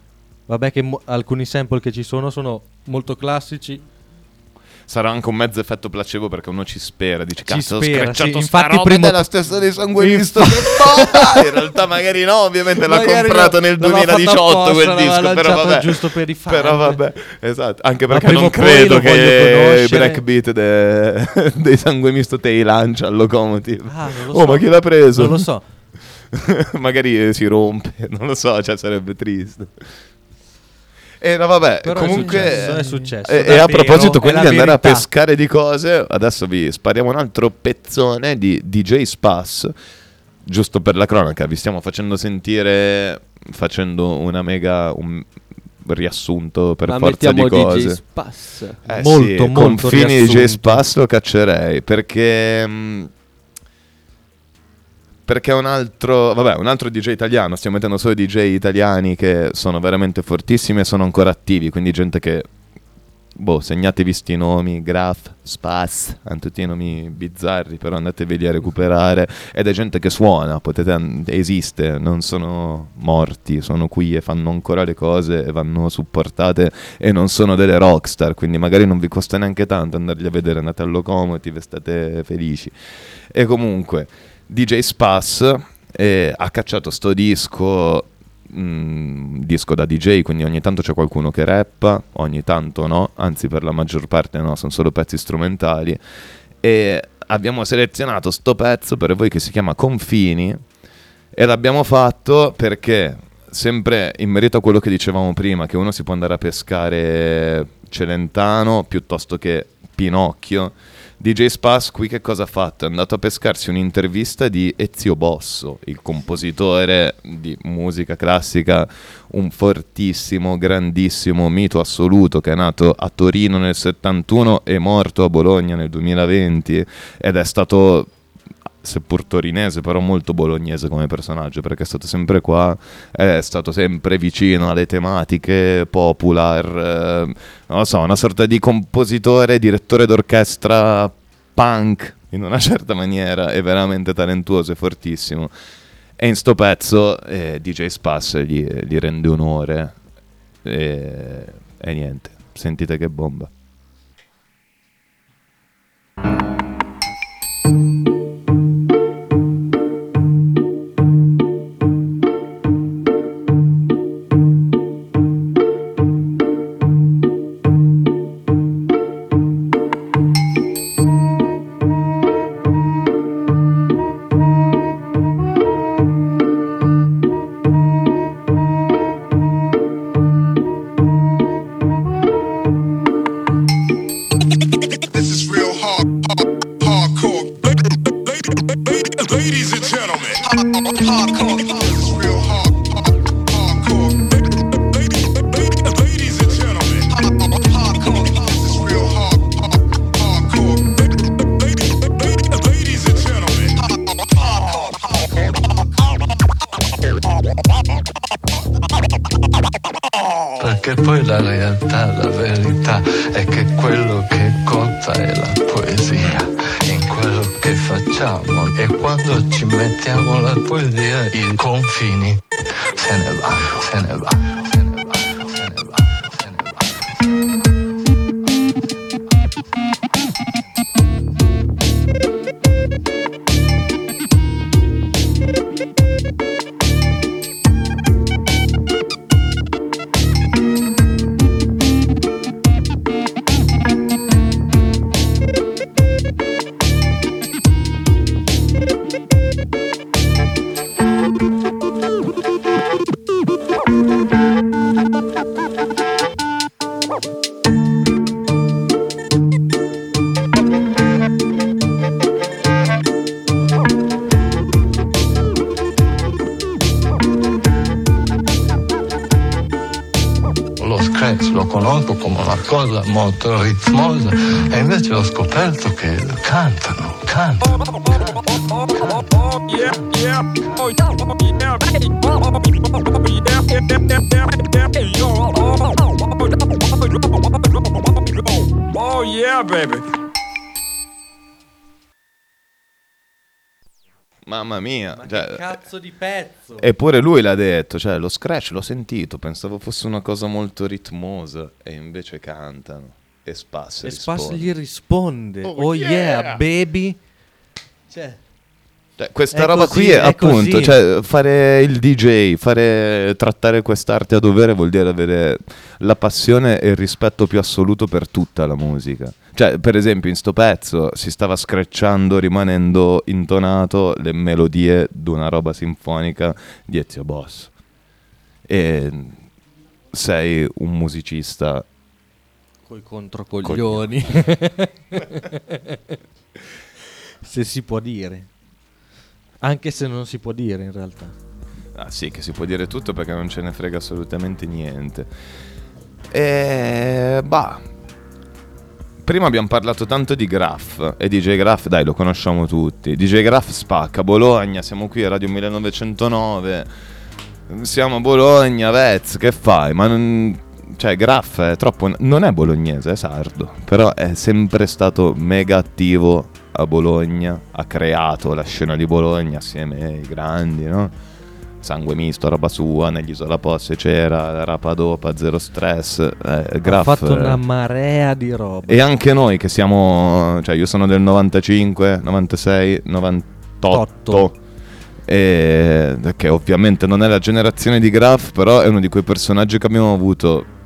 Vabbè, che mo- alcuni sample che ci sono sono molto classici. Sarà anche un mezzo effetto placebo perché uno ci spera, dici Ci cazzo ho spera, screcciato sì, infatti roba prima- ed è la stessa dei sangue misto che bomba! In realtà magari no, ovviamente l'ha comprato nel l'aveva fatto 2018 apposta, quel disco, però vabbè. giusto per i fan. Però vabbè, esatto, anche perché non credo che breakbeat de- dei sangue misto te li lancia al locomotive. Ah, non lo oh, so. ma chi l'ha preso? Non lo so. magari eh, si rompe, non lo so, cioè sarebbe triste. E no, vabbè, Però è comunque. successo, è successo, E, e a proposito, quindi di andare a pescare di cose, adesso vi spariamo un altro pezzone di DJ Spass. Giusto per la cronaca, vi stiamo facendo sentire, facendo una mega. Un riassunto per Ma forza di cose. DJ Spass. Eh Molto, sì, molto confini di riassunto. DJ Spass lo caccerei perché mh, perché un altro vabbè un altro DJ italiano stiamo mettendo solo DJ italiani che sono veramente fortissimi e sono ancora attivi quindi gente che boh segnatevi sti nomi Graf Spass hanno tutti i nomi bizzarri però andatevi a recuperare ed è gente che suona potete esiste non sono morti sono qui e fanno ancora le cose e vanno supportate e non sono delle rockstar, quindi magari non vi costa neanche tanto andarli a vedere, andate al locomotive, state felici. E comunque, DJ Spass eh, ha cacciato sto disco, mm, disco da DJ, quindi ogni tanto c'è qualcuno che rappa, ogni tanto no, anzi per la maggior parte no, sono solo pezzi strumentali. E abbiamo selezionato sto pezzo per voi che si chiama Confini e l'abbiamo fatto perché, sempre in merito a quello che dicevamo prima, che uno si può andare a pescare Celentano piuttosto che Pinocchio, DJ Spass qui che cosa ha fatto? È andato a pescarsi un'intervista di Ezio Bosso, il compositore di musica classica, un fortissimo, grandissimo mito assoluto che è nato a Torino nel 71 e morto a Bologna nel 2020 ed è stato seppur torinese, però molto bolognese come personaggio, perché è stato sempre qua, è stato sempre vicino alle tematiche popular, eh, non lo so, una sorta di compositore, direttore d'orchestra punk in una certa maniera, è veramente talentuoso e fortissimo. E in sto pezzo eh, DJ Spass gli, gli rende onore e, e niente, sentite che bomba. Cosa molto ritmosa e invece ho scoperto che cantano, cantano. Oh yeah, baby. Mamma mia. cioè, cazzo di pezzo. Eppure lui l'ha detto, cioè lo scratch l'ho sentito, pensavo fosse una cosa molto ritmosa e invece cantano. E Spas E risponde. Spas gli risponde. Oh, Oh, yeah, yeah. baby. Cioè, Cioè, questa È roba così, qui è, è appunto, così. cioè, fare il DJ, fare, trattare quest'arte a dovere vuol dire avere la passione e il rispetto più assoluto per tutta la musica. Cioè, per esempio, in sto pezzo si stava screcciando, rimanendo intonato le melodie di una roba sinfonica di Ezio Boss. E sei un musicista coi controcoglioni. se si può dire. Anche se non si può dire in realtà. Ah sì, che si può dire tutto perché non ce ne frega assolutamente niente. E bah. Prima abbiamo parlato tanto di Graf e DJ Graf, dai, lo conosciamo tutti. DJ Graf spacca Bologna, siamo qui a Radio 1909. Siamo a Bologna, Vez, che fai? Ma non cioè Graf è troppo non è bolognese, è sardo, però è sempre stato mega attivo a Bologna, ha creato la scena di Bologna assieme ai grandi, no? Sangue misto, roba sua, negli Isola Posse c'era, Rapadopa, Zero Stress, eh, Graf. ha fatto una marea di roba. e anche noi che siamo, cioè io sono del 95, 96, 98. E che ovviamente non è la generazione di Graf, però è uno di quei personaggi che abbiamo avuto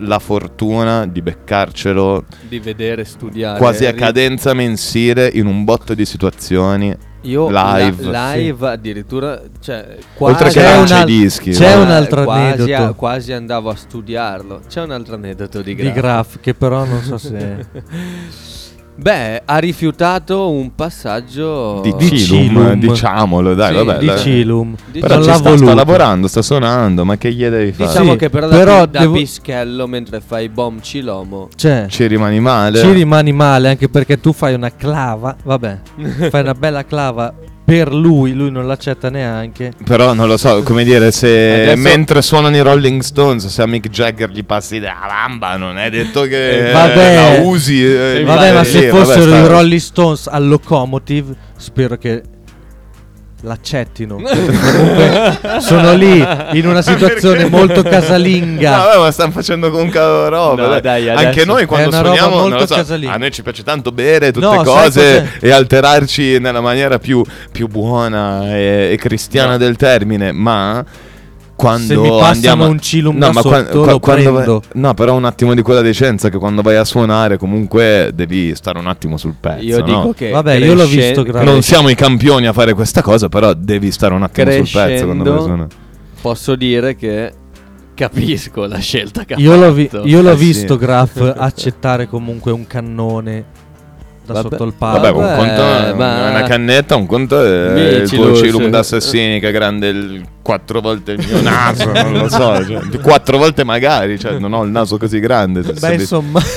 la fortuna di beccarcelo Di vedere, studiare. quasi a cadenza mensile in un botto di situazioni Io live. la- live addirittura, cioè, Oltre che quasi- lancia i dischi. c'è no? un altro quasi, aneddoto. quasi andavo a studiarlo. C'è un altro aneddoto di Di Graf. Graf, che però non so se... Beh, ha rifiutato un passaggio Di, Di Cilum, diciamolo, dai, Sì, vabbè. di Cilum. Però non ci sta, sta lavorando, sta suonando, ma che gli devi fare? Diciamo Sì, che però però da devo- pischello mentre fai bom cilomo. Cioè, Ci rimani male? ci rimani male anche perché tu fai una clava, vabbè, fai una bella clava per lui, lui non l'accetta neanche. Però non lo so, come dire, se Adesso- mentre suonano i Rolling Stones, se a Mick Jagger gli passi da lamba, non è detto che Eh, vabbè. la usi. eh, Vabbè, vai ma lì, se vabbè, fossero sta- i Rolling Stones al Locomotive, spero che l'accettino. Comunque sono lì in una situazione molto casalinga. No, vabbè, ma stanno facendo con cavolo roba. No, dai. dai, Anche noi quando suoniamo, molto so, casalinga. a noi ci piace tanto bere tutte No, cose e alterarci nella maniera più, più buona e, e cristiana No. del termine, ma quando Se mi passano andiamo un cilum no, ma sotto, qua- lo quando vai- prendo. no, però un attimo di quella decenza che quando vai a suonare comunque devi stare un attimo sul pezzo, Io no? dico che Vabbè, io l'ho cresce- visto gra- non siamo i campioni a fare questa cosa, però devi stare un attimo sul pezzo quando vai a crescendo suonare. posso dire che capisco la scelta che ha Io l'ho, vi- io l'ho Eh, sì. visto Graf accettare comunque un cannone da Vabbè. sotto il palco. Vabbè, un conto è ma- una cannetta, un conto è il tuo cilum d'assassini che è grande il quattro volte il mio naso, non lo so, cioè, quattro volte magari, cioè non ho il naso così grande. Beh, sapete. insomma,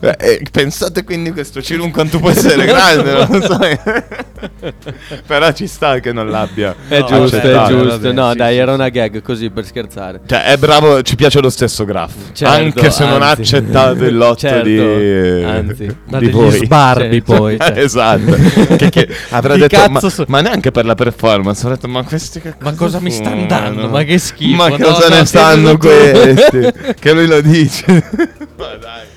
Eh, eh, pensate quindi questo cilum quanto può essere grande, non lo so. Però ci sta che non l'abbia. È No, giusto, è giusto. vabbè, no, sì, dai, sì, era una gag così per scherzare. Cioè, è bravo, ci piace lo stesso Graf. Certo, anche se non ha anzi. accettato il lotto Certo, di, anzi. da di degli voi. sbarbi Certo. poi. cioè. esatto. che, che avrà detto, cazzo ma, so- ma neanche per la performance. Avrà detto, ma questi che Ma cosa mi sta fumano? andando? Ma che schifo, Ma no, cosa no, ne stanno questi? che lui lo dice. ma dai.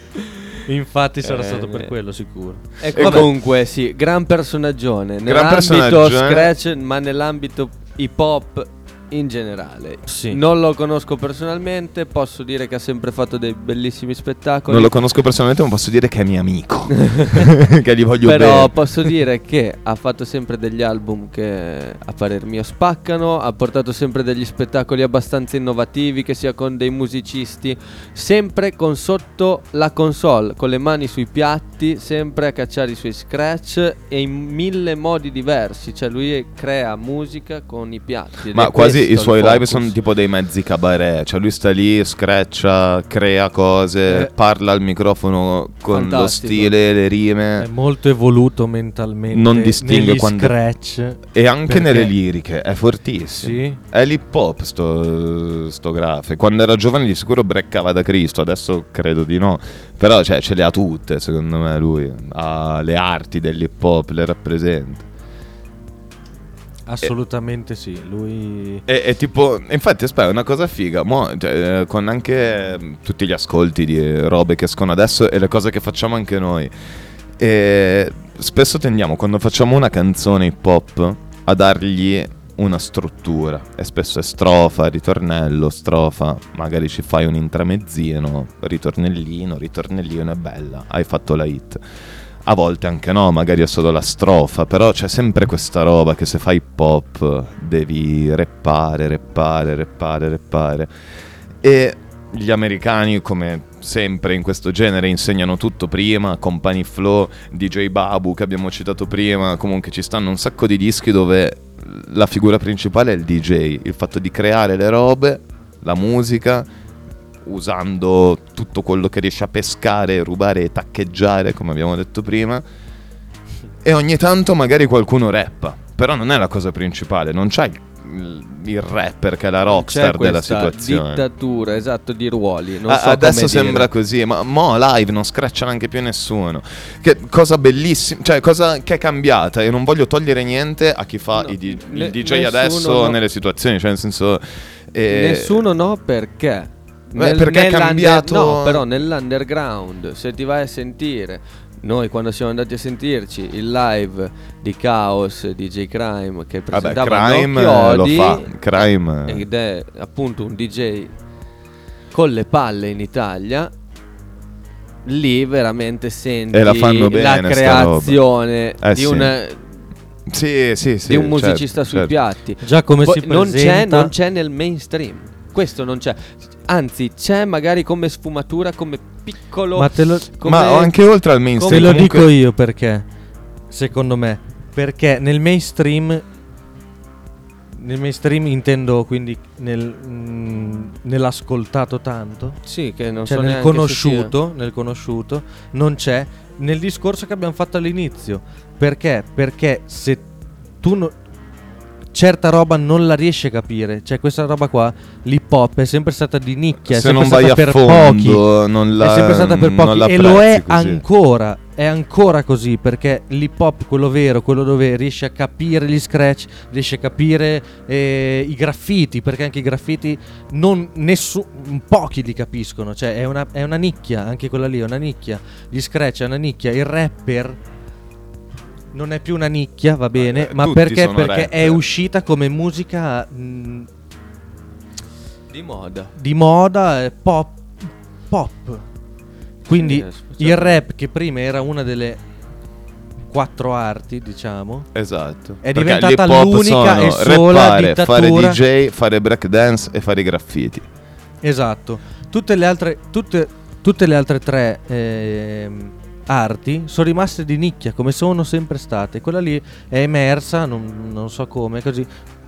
Infatti sarà Eh, stato per eh. quello sicuro. E vabbè. comunque, sì, gran personaggione. Gran Nell'ambito personaggio, eh. scratch, ma nell'ambito hip hop in generale. Sì. Non lo conosco personalmente, posso dire che ha sempre fatto dei bellissimi spettacoli. Non lo conosco personalmente, ma posso dire che è mio amico. che gli voglio Però bene. posso dire che ha fatto sempre degli album che a parer mio spaccano, ha portato sempre degli spettacoli abbastanza innovativi che sia con dei musicisti, sempre con sotto la console, con le mani sui piatti, sempre a cacciare i suoi scratch e in mille modi diversi, cioè lui crea musica con i piatti. Ma quasi sì, i suoi live sono tipo dei mezzi cabaret. Cioè, lui sta lì, screccia, crea cose, Eh. parla al microfono con lo Fantastico. stile, le rime. È molto evoluto mentalmente. Non distingue quando- scratch. E anche perché- nelle liriche, è fortissimo. Sì. È l'hip hop sto, sto grafe. Quando era giovane di sicuro breccava da Cristo, adesso credo di no. Però cioè, ce le ha tutte, secondo me lui. Ha le arti dell'hip hop, le rappresenta. Assolutamente sì. Lui. E, e tipo, infatti, aspetta, è una cosa figa. Mo, cioè, eh, con anche eh, tutti gli ascolti di robe che escono adesso e le cose che facciamo anche noi. E spesso tendiamo, quando facciamo una canzone hip hop, a dargli una struttura. E spesso è strofa, ritornello, strofa. Magari ci fai un intramezzino, ritornellino, ritornellino è bella. Hai fatto la hit. A volte anche no, magari è solo la strofa, però c'è sempre questa roba che se fai pop devi reppare, reppare, reppare, reppare. E gli americani, come sempre in questo genere, insegnano tutto prima, Company Flow, DJ Babu che abbiamo citato prima, comunque ci stanno un sacco di dischi dove la figura principale è il DJ, il fatto di creare le robe, la musica, usando tutto quello che riesce a pescare, rubare e taccheggiare, come abbiamo detto prima. E ogni tanto magari qualcuno rappa, però non è la cosa principale, non c'è il, il rapper che è la rockstar della situazione. dittatura, esatto, di ruoli. A- so adesso come dire. sembra così, ma mo live non screccia neanche più nessuno. Che cosa bellissima, cioè cosa che è cambiata e non voglio togliere niente a chi fa No, i di- ne- il DJ adesso no. nelle situazioni, cioè nel senso... eh, Nessuno no perché? Beh, perché è cambiato- No, però nell'underground, se ti vai a sentire, noi quando siamo andati a sentirci il live di Chaos, DJ Crime, che Vabbè, presentava Crime No eh, lo fa, Crime... eh. ed è appunto un DJ con le palle in Italia. Lì veramente senti E la fanno bene, la creazione. Eh, di, sì. un, Sì, sì, sì. di un certo, musicista sui certo. piatti. Già come Poi si non c'è, presenta- non c'è nel mainstream. Questo non c'è. Anzi, c'è magari come sfumatura, come piccolo. Ma te lo- come- Ma anche oltre al Te mainstream... lo comunque- dico io perché. Secondo me. Perché nel mainstream. Nel mainstream intendo quindi nel, mm, nell'ascoltato tanto. Sì, che non cioè so nel conosciuto, nel conosciuto non c'è nel discorso che abbiamo fatto all'inizio. Perché? Perché se tu no- certa roba non la riesci a capire, cioè questa roba qua, l'hip hop è sempre stata di nicchia, è Se sempre non vai stata a per fondo, pochi. non la- è sempre stata per pochi e lo è così. ancora, è ancora così perché l'hip hop, quello vero, quello dove riesci a capire gli scratch, riesci a capire eh, i graffiti, perché anche i graffiti non nessu- pochi li capiscono, cioè è una, è una nicchia, anche quella lì è una nicchia, gli scratch è una nicchia, il rapper non è più una nicchia, va bene, eh, ma tutti perché? Perché è rapper. uscita come musica mh, Di moda. di moda, eh, pop, pop. Quindi Sì, eh, scusate. il rap che prima era una delle quattro arti, diciamo, Esatto. È diventata l'unica e sola rappare, fare dittatura. DJ, fare breakdance e fare i graffiti. Esatto. Tutte le altre, tutte, tutte le altre tre ehm, arti sono rimaste di nicchia come sono sempre state. Quella lì è emersa, non, non so come, così.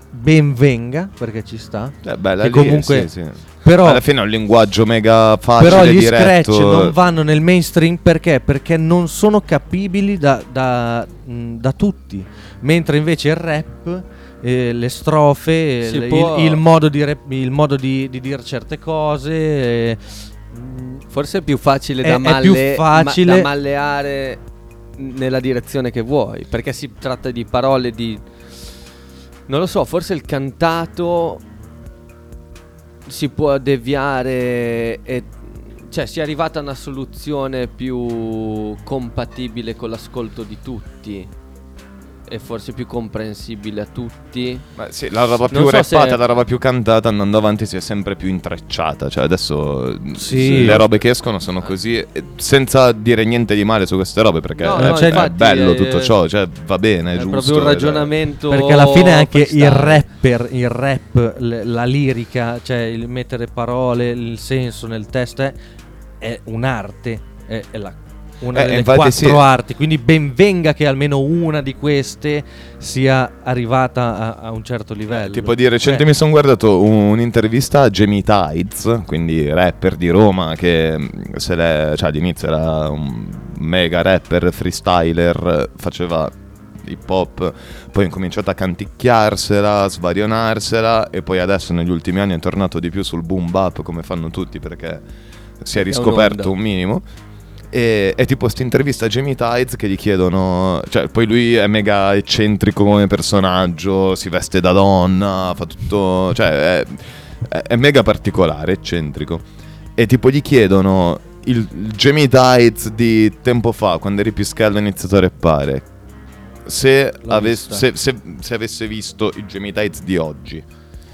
Ben venga perché ci sta. Eh, bella Che lì, comunque, sì, sì. però, Alla fine è un linguaggio mega facile, però gli diretto. scratch non vanno nel mainstream perché? Perché non sono capibili da, da- da tutti. Mentre invece il rap, eh, le strofe, il, può- il- il modo, di, rap- il modo di, di dire certe cose. eh, Forse è più facile È- da, è malle- più ma- facile- da malleare nella direzione che vuoi. Perché si tratta di parole di. Non lo so, forse il cantato si può deviare e. Cioè, si è arrivata a una soluzione più compatibile con l'ascolto di tutti. E forse più comprensibile a tutti. Ma sì, la roba più Non so rappata, se- la roba più cantata andando avanti si è sempre più intrecciata. Cioè adesso Sì. le robe che escono sono così, senza dire niente di male su queste robe perché No, è, no, è infatti, bello è- tutto ciò, cioè va bene, è, È giusto. proprio un ed è- ragionamento. perché alla fine anche il rapper, il rap, la lirica, cioè il mettere parole, il senso nel testo è, è un'arte. È, è la- una Eh, delle quattro sì. arti, quindi ben venga che almeno una di queste sia arrivata a, a un certo livello. Tipo di recente Cioè, mi sono guardato un'intervista a Jamie Tides, quindi rapper di Roma che l'è- cioè, all'inizio era un mega rapper, freestyler, faceva hip hop, poi ha incominciato a canticchiarsela, a svarionarsela e poi adesso negli ultimi anni è tornato di più sul boom bap come fanno tutti perché si è È riscoperto un'onda. un minimo. E è tipo questa intervista a Jamie Tides che gli chiedono, cioè poi lui è mega eccentrico come personaggio, si veste da donna, fa tutto, cioè è, è- mega particolare, eccentrico. E tipo gli chiedono il, il Jamie Tides di tempo fa, quando eri più scaldo e iniziato a rappare, se, vista. se- se- se avesse visto il Jamie Tides di oggi,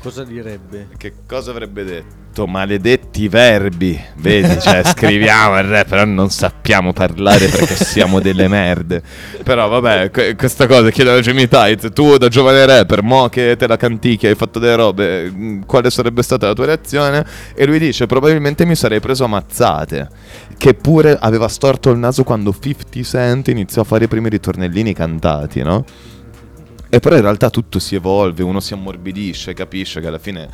cosa direbbe? che cosa avrebbe detto? Maledetti verbi, vedi, cioè scriviamo il rap, però non sappiamo parlare perché siamo delle merde. Però vabbè, que- questa cosa chiedo a Jamie Tight, tu da giovane rapper, mo che te la canticchia, hai fatto delle robe, mh, quale sarebbe stata la tua reazione? E lui dice, probabilmente mi sarei preso a mazzate, che pure aveva storto il naso quando 50 Cent iniziò a fare i primi ritornellini cantati, no? E però in realtà tutto si evolve, uno si ammorbidisce, capisce che alla fine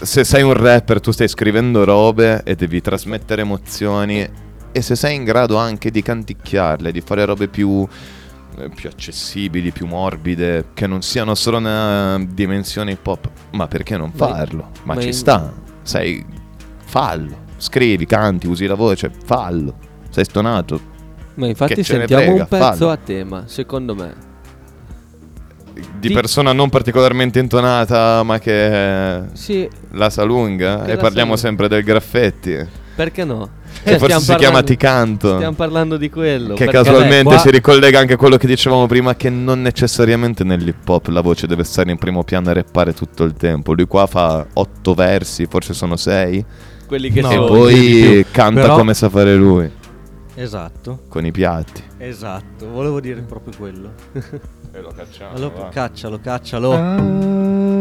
se sei un rapper tu stai scrivendo robe e devi trasmettere emozioni e se sei in grado anche di canticchiarle, di fare robe più, eh, più accessibili, più morbide, che non siano solo una dimensione hip hop, ma perché non farlo? Ma, ma ci in- sta, sei, fallo, scrivi, canti, usi la voce, fallo, sei stonato. Ma infatti sentiamo frega, un pezzo fallo. a tema, secondo me. Di Ti- persona non particolarmente intonata, ma che Sì. la sa lunga. Che E la parliamo sa- sempre del graffiti. Perché no? Che Cioè, forse si chiama parlando- Ti canto. Stiamo parlando di quello. Che casualmente qua- si ricollega anche a quello che dicevamo prima, che non necessariamente nell'hip hop la voce deve stare in primo piano e rappare tutto il tempo. Lui qua fa otto versi, forse sono sei, quelli che No, e sono. di poi canta Però- come sa fare lui, Esatto, con i piatti. esatto, volevo dire proprio quello. E lo cacciamo. Allora, caccialo, caccialo.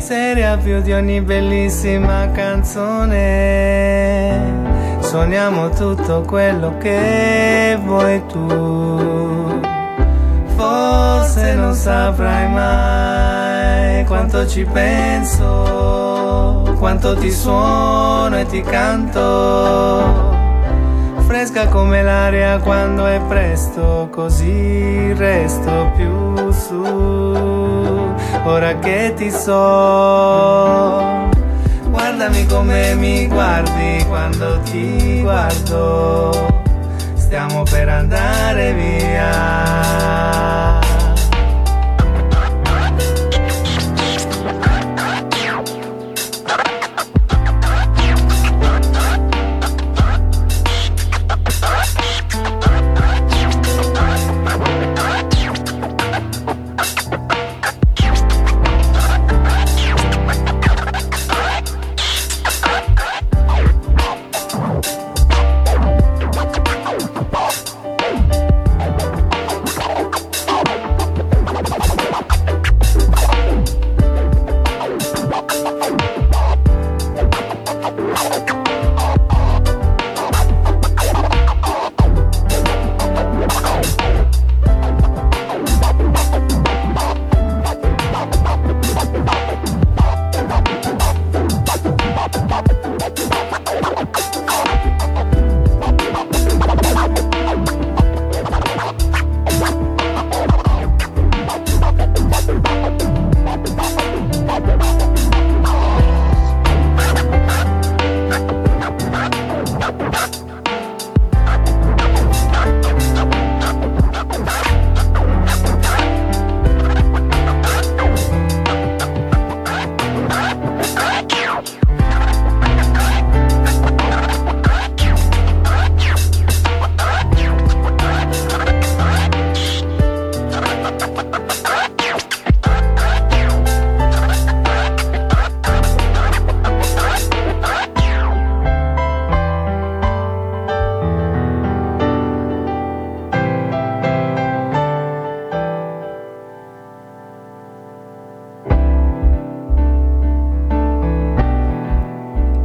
Sei seria più di ogni bellissima canzone. Suoniamo tutto quello che vuoi tu. Forse non saprai mai quanto ci penso, quanto ti suono e ti canto. Fresca come l'aria quando è presto, così resto più su. Ora che ti so, guardami come mi guardi quando ti guardo. Stiamo per andare via.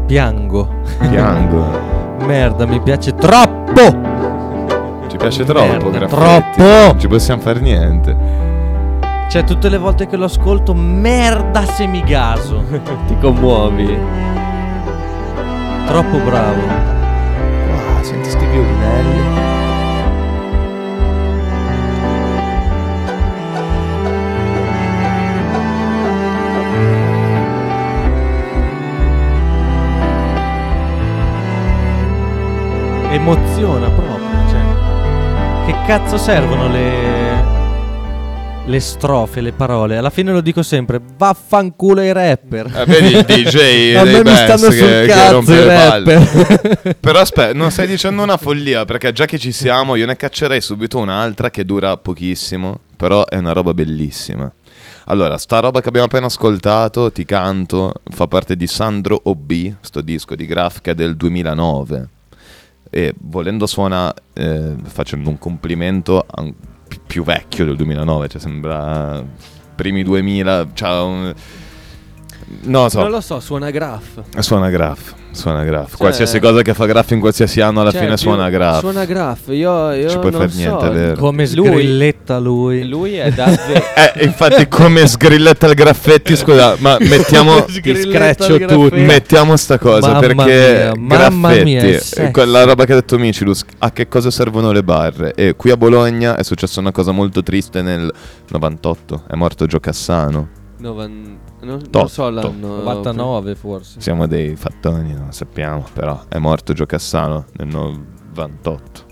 Piango. Piango. Merda, mi piace troppo. Ci piace troppo, Merda, graffiti. troppo. Non ci possiamo fare niente. Cioè, tutte le volte che lo ascolto, merda se mi gaso. Ti commuovi. Troppo bravo. Wow, senti sti violinelli. Emoziona proprio. Cioè, che cazzo servono le. Le strofe, le parole. Alla fine lo dico sempre. Vaffanculo i rapper. Eh, vedi il DJ A dei mi stanno sul che cazzo i rapper. Però aspetta, non stai dicendo una follia, perché già che ci siamo, io ne caccerei subito un'altra che dura pochissimo, però è una roba bellissima. Allora, sta roba che abbiamo appena ascoltato, ti canto, fa parte di Sandro OB, sto disco di Graf che è del 2009. E volendo suona, eh, facendo un complimento a un pi- più vecchio del 2009, cioè sembra primi 2000, c'ha un... Non lo so. Non lo so, suona graph. Suona graph, suona graph. qualsiasi cosa che fa graph in qualsiasi anno alla Cioè, fine suona graph. Suona graph. Io, io Ci puoi non far so. niente, vero. Come Lui- sgrilletta lui. Lui è davvero. Eh, infatti come sgrilletta il graffetti, scusa, ma mettiamo Ti screccio tutto. Mettiamo sta cosa Mamma perché mia, mamma graffetti, mia, eh, quella roba che ha detto Micilus, a che cosa servono le barre? E qui a Bologna è successa una cosa molto triste nel 98, è morto Gio Cassano. Novan- non, non so l'anno. 99 forse. Siamo dei fattoni, non sappiamo, però è morto Gio Cassano nel 98.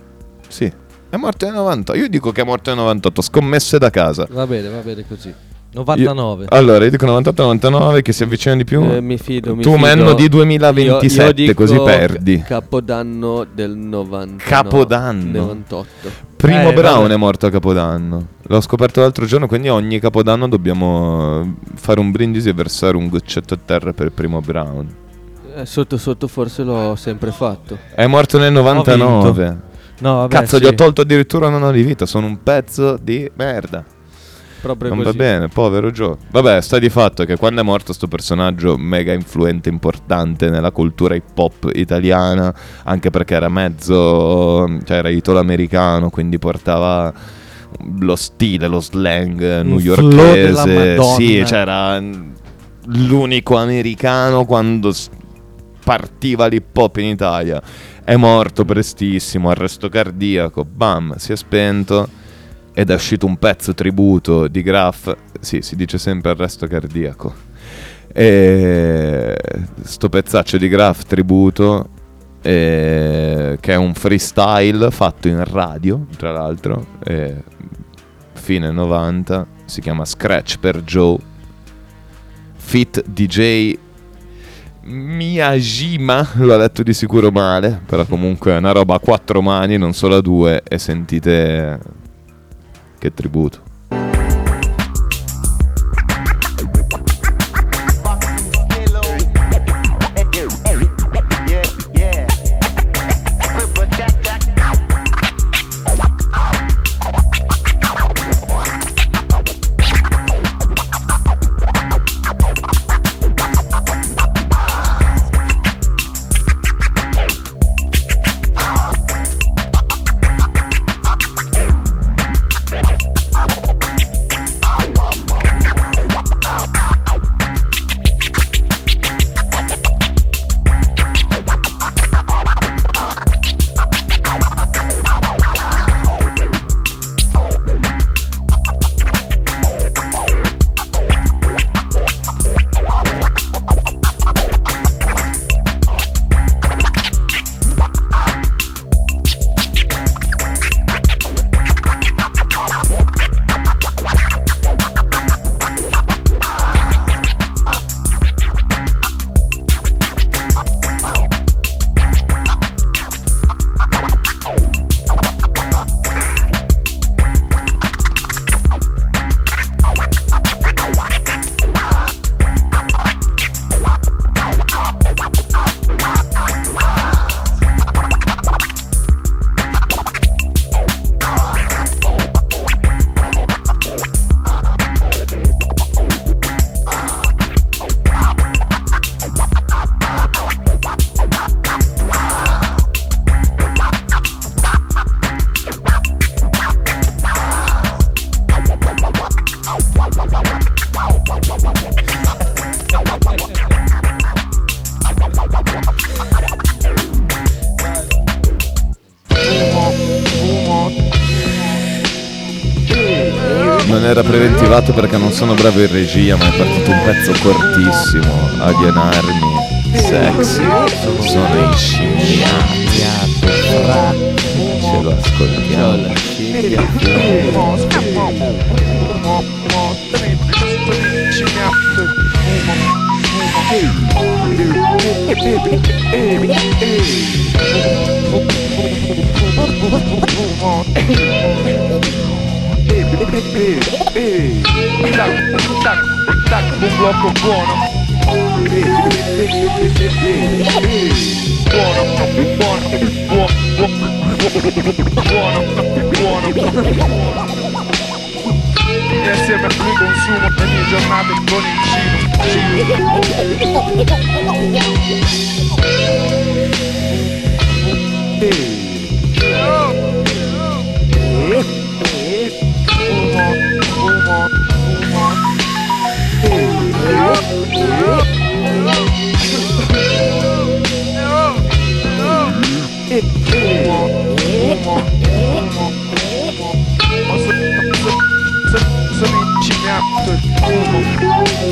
Sì, è morto nel 98. Io dico che è morto nel 98, scommesse da casa. Va bene, va bene così. 99. Io- allora, io dico 98-99 che si avvicina di più. Eh, mi fido, mi tu menno di Io- 2027, io dico così perdi. Capodanno del 90. Capodanno? 98. Primo Eh, Brown vabbè. è morto a Capodanno. L'ho scoperto l'altro giorno, quindi ogni Capodanno dobbiamo fare un brindisi e versare un goccetto a terra per Primo Brown. Eh, sotto sotto forse l'ho sempre fatto. È morto nel 99. No, vabbè, Cazzo, sì. gli ho tolto addirittura un anno di vita. Sono un pezzo di merda. Proprio Non così. va bene, povero Joe. Vabbè, sta di fatto che quando è morto sto personaggio mega influente, importante nella cultura hip hop italiana, anche perché era mezzo, cioè era italo-americano, quindi portava lo stile, lo slang newyorkese. Sì, c'era l'unico americano quando partiva l'hip hop in Italia. È morto prestissimo, arresto cardiaco, bam, si è spento ed è uscito un pezzo tributo di Graf, sì, si dice sempre arresto cardiaco. E sto pezzaccio di Graf tributo eh, che è un freestyle fatto in radio, tra l'altro, eh, fine 90, si chiama Scratch per Joe. Fit DJ Miyajima, l'ho letto di sicuro male, però comunque è una roba a quattro mani, non solo a due, e sentite che tributo. Preventivato perché non sono bravo in regia, ma è partito un pezzo cortissimo. Alienarmi, sexy, sono inscimmiati. Ce lo ascoltiamo. Un blocco buono Buono, buono, buono, buono, buono E assieme a lui consumo le mie giornate con il Sono incinato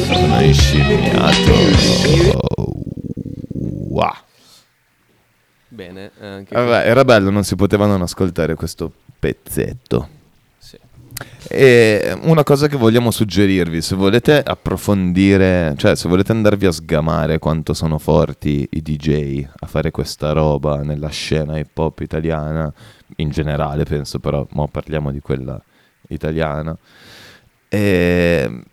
Sono inscimmiato. Wow. Bene, eh, anche Vabbè, era bello, non si poteva non ascoltare questo pezzetto. E una cosa che vogliamo suggerirvi, se volete approfondire, cioè se volete andarvi a sgamare quanto sono forti i DJ a fare questa roba nella scena hip hop italiana, in generale penso però, ma parliamo di quella italiana, e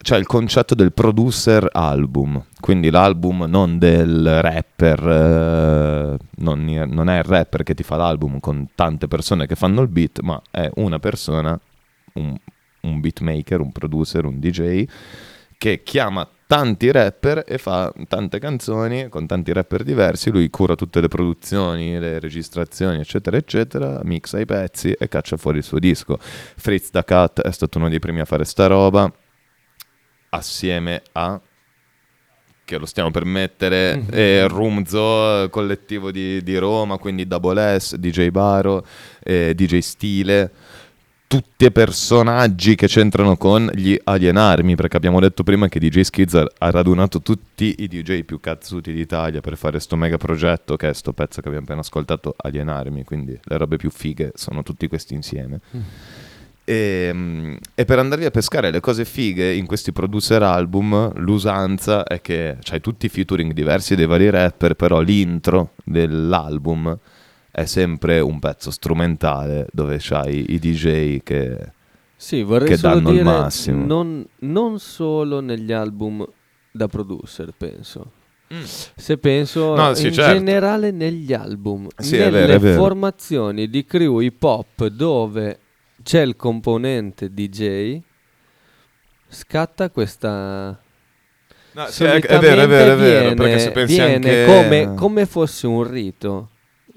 c'è il concetto del producer album, quindi l'album non del rapper, eh, non, non è il rapper che ti fa l'album con tante persone che fanno il beat, ma è una persona, un, un beatmaker, un producer, un DJ, che chiama tanti rapper e fa tante canzoni con tanti rapper diversi, lui cura tutte le produzioni, le registrazioni, eccetera, eccetera, mixa i pezzi e caccia fuori il suo disco. Fritz da Cat è stato uno dei primi a fare sta roba, assieme a che lo stiamo per mettere eh, Rumzo collettivo di, di Roma quindi Double S, DJ Baro eh, DJ Stile tutti personaggi che c'entrano con gli alienarmi perché abbiamo detto prima che DJ Skids ha, radunato tutti i DJ più cazzuti d'Italia per fare sto mega progetto che è sto pezzo che abbiamo appena ascoltato alienarmi quindi le robe più fighe sono tutti questi insieme. E, mm, e per andarvi a pescare le cose fighe in questi producer album, l'usanza è che c'hai tutti i featuring diversi dei vari rapper, però l'intro dell'album è sempre un pezzo strumentale dove c'hai i DJ che, Sì, vorrei che solo danno dire il massimo. Non, non solo negli album da producer, penso. Se penso No, sì, in certo. generale negli album, Sì, è nelle vero, formazioni di crew hip hop dove c'è il componente DJ, scatta questa... No, sì, è- è vero, è vero, è vero, perché se pensi viene anche- come, come fosse un rito.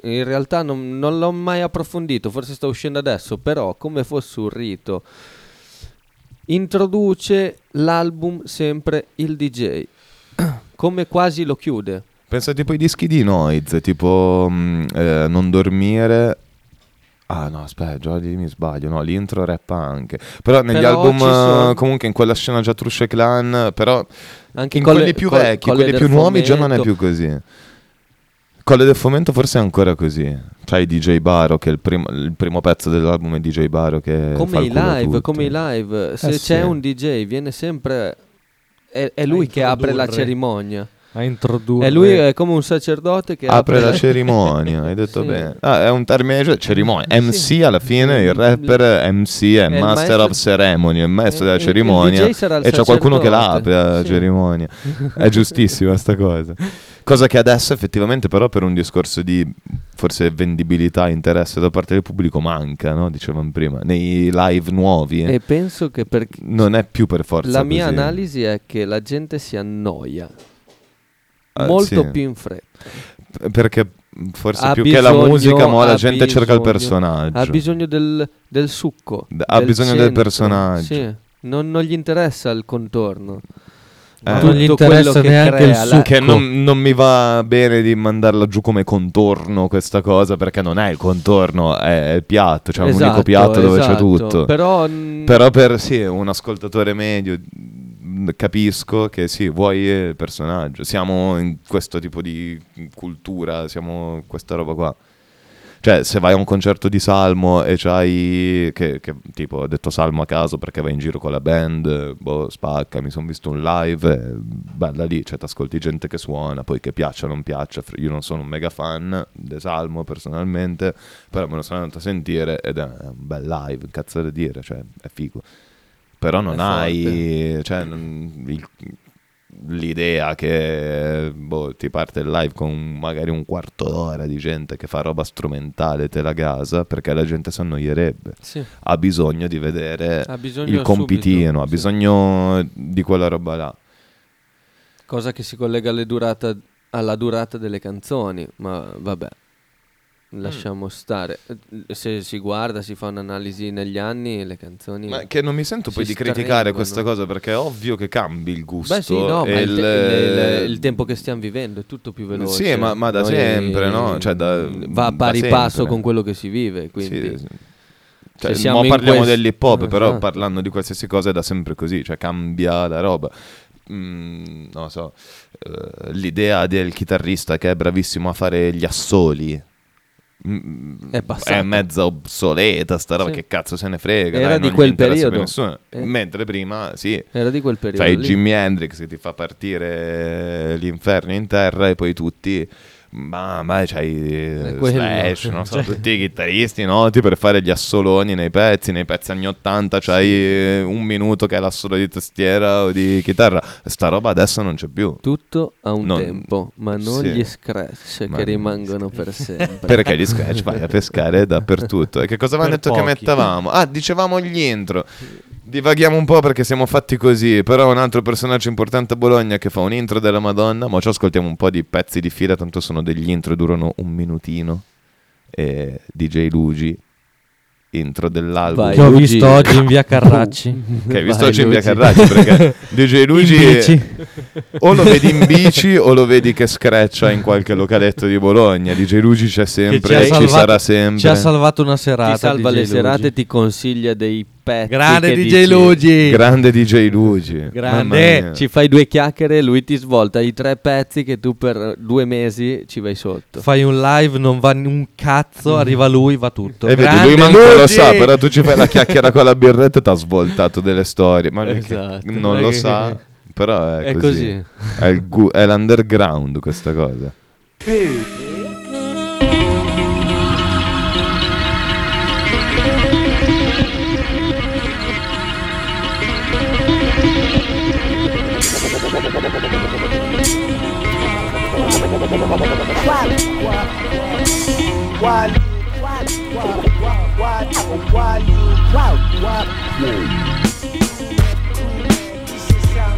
In realtà non, non l'ho mai approfondito, forse sta uscendo adesso, però come fosse un rito. Introduce l'album sempre il DJ, come quasi lo chiude. Pensa tipo ai dischi di Noiz, tipo mm, eh, Non dormire. Ah no, aspetta, già mi sbaglio, no, l'intro rappa anche. Però negli Però album, sono- eh, comunque in quella scena già Trusce Clan, però Anche in quelli più Col- vecchi, quelli più nuovi già non è più così. Colle del Fomento forse è ancora così. C'hai DJ Baro, che è il primo, il primo pezzo dell'album è DJ Baro che fa Come il i live, come i live. Se Eh c'è sì. un DJ, viene sempre. È, è lui che apre la cerimonia. A introdurre. È lui è come un sacerdote che Apre la cerimonia, hai detto Sì. bene. Ah, è un termine, cioè, cerimonia. MC alla fine, il rapper MC è il Master maestro- of Ceremony, è il maestro della cerimonia. DJ sarà il e c'è qualcuno che la apre la sì. cerimonia. È giustissima sta cosa. Cosa che adesso effettivamente però per un discorso di forse vendibilità, interesse da parte del pubblico manca, no? Dicevamo prima. Nei live nuovi E penso che per non è più per forza la mia così. analisi è che la gente si annoia molto sì. più in fretta. Perché forse Ha più che la bisogno- musica, mo la gente cerca il bisogno- personaggio. Ha bisogno del, del succo. D- ha del bisogno del centro, personaggio. Sì, non, non gli interessa il contorno. Eh. Non gli interessa che neanche crea il la- succo. Che non, non mi va bene di mandarla giù come contorno questa cosa perché non è il contorno, è il piatto, c'è un Esatto, unico piatto dove c'è esatto. tutto. Però, Però per sì, un ascoltatore medio capisco che sì, vuoi il personaggio. Siamo in questo tipo di cultura, siamo questa roba qua. Cioè, se vai a un concerto di Salmo e c'hai. Che, che, tipo, ho detto Salmo a caso perché vai in giro con la band, boh, spacca, mi sono visto un live, eh, bella lì, cioè, ti ascolti gente che suona, poi che piaccia o non piaccia. Io non sono un mega fan di Salmo personalmente, però me lo sono andato a sentire ed è un bel live, cazzo da dire, cioè, è figo. Però non hai. Cioè, non- il- l'idea che boh, ti parte il live con magari un quarto d'ora di gente che fa roba strumentale te la gasa perché la gente si annoierebbe Sì. ha bisogno di vedere bisogno il compitino subito, ha sì. bisogno di quella roba là cosa che si collega durata- alla durata delle canzoni, ma vabbè. Lasciamo stare. Eh, Se si guarda, si fa un'analisi negli anni, le canzoni. ma che non mi sento poi di criticare questa cosa perché è ovvio che cambi il gusto Beh, sì, no, ma il, il- te- il- il tempo che stiamo vivendo è tutto più veloce. Sì, ma- ma da Noi- sempre, no? Cioè, da- va a pari passo con quello che si vive. Quindi, Sì, Cioè, parliamo questo- dell'hip hop, però Esatto. parlando di qualsiasi cosa è da sempre così, cioè cambia la roba. Mm, non lo so, eh, l'idea del chitarrista che è bravissimo a fare gli assoli mm, È passata. mezza obsoleta, sta roba Sì. che cazzo se ne frega. Era dai, di quel periodo. nessuno. Eh. Mentre prima, sì, Era di quel periodo. fai lì. Jimi Hendrix che ti fa partire l'inferno in terra e poi tutti ma, ma c'hai eh, quello. Slash, non so, Cioè- tutti i chitarristi noti per fare gli assoloni nei pezzi, nei pezzi anni 80 c'hai eh, un minuto che è l'assolo di tastiera o di chitarra, sta roba adesso non c'è più. Tutto ha un Non- tempo, ma non sì. gli scratch Ma- che rimangono per sempre. Perché gli scratch vai a pescare dappertutto. E che cosa avevamo Per detto che pochi. mettevamo? Ah, dicevamo gli intro. Divaghiamo un po' perché siamo fatti così. Però un altro personaggio importante a Bologna che fa un intro della Madonna. Ma ci ascoltiamo un po' di pezzi di fila, tanto sono degli intro e durano un minutino. E DJ Luigi, intro dell'album. Che ho visto oggi in via Carracci. Che hai visto Vai, oggi in via Luigi. Carracci perché DJ Luigi o lo vedi in bici o lo vedi che screccia in qualche localetto di Bologna. DJ Luigi c'è sempre, ci, salvato- sarà sempre. Ci ha salvato una serata. Ti salva DJ le Luigi. serate, ti consiglia dei pezzi. Grande DJ dici- Luigi. Grande DJ Luigi. Grande. Ci fai due chiacchiere, lui ti svolta i tre pezzi che tu per due mesi ci vai sotto. Fai un live, non va un cazzo, arriva lui, va tutto. E vedi, Grande lui manco lo Luigi! sa, però tu ci fai la chiacchiera con la birretta e ti ha svoltato delle storie. Ma Esatto. non lo sa, però è, È così. così. È, il gu- è l'underground questa cosa. Sound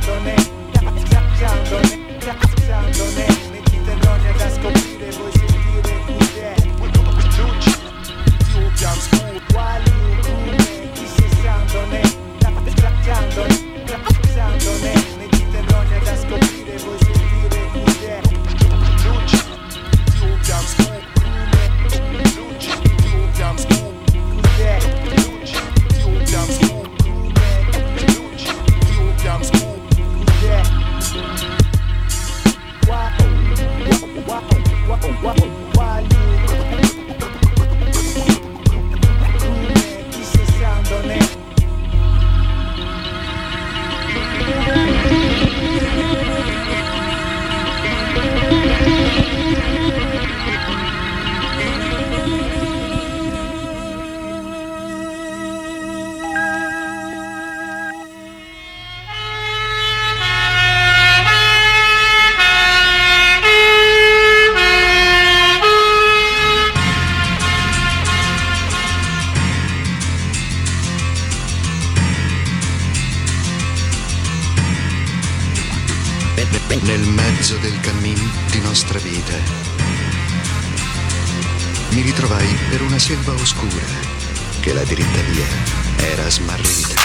on it, Nel 30 días eras más rica.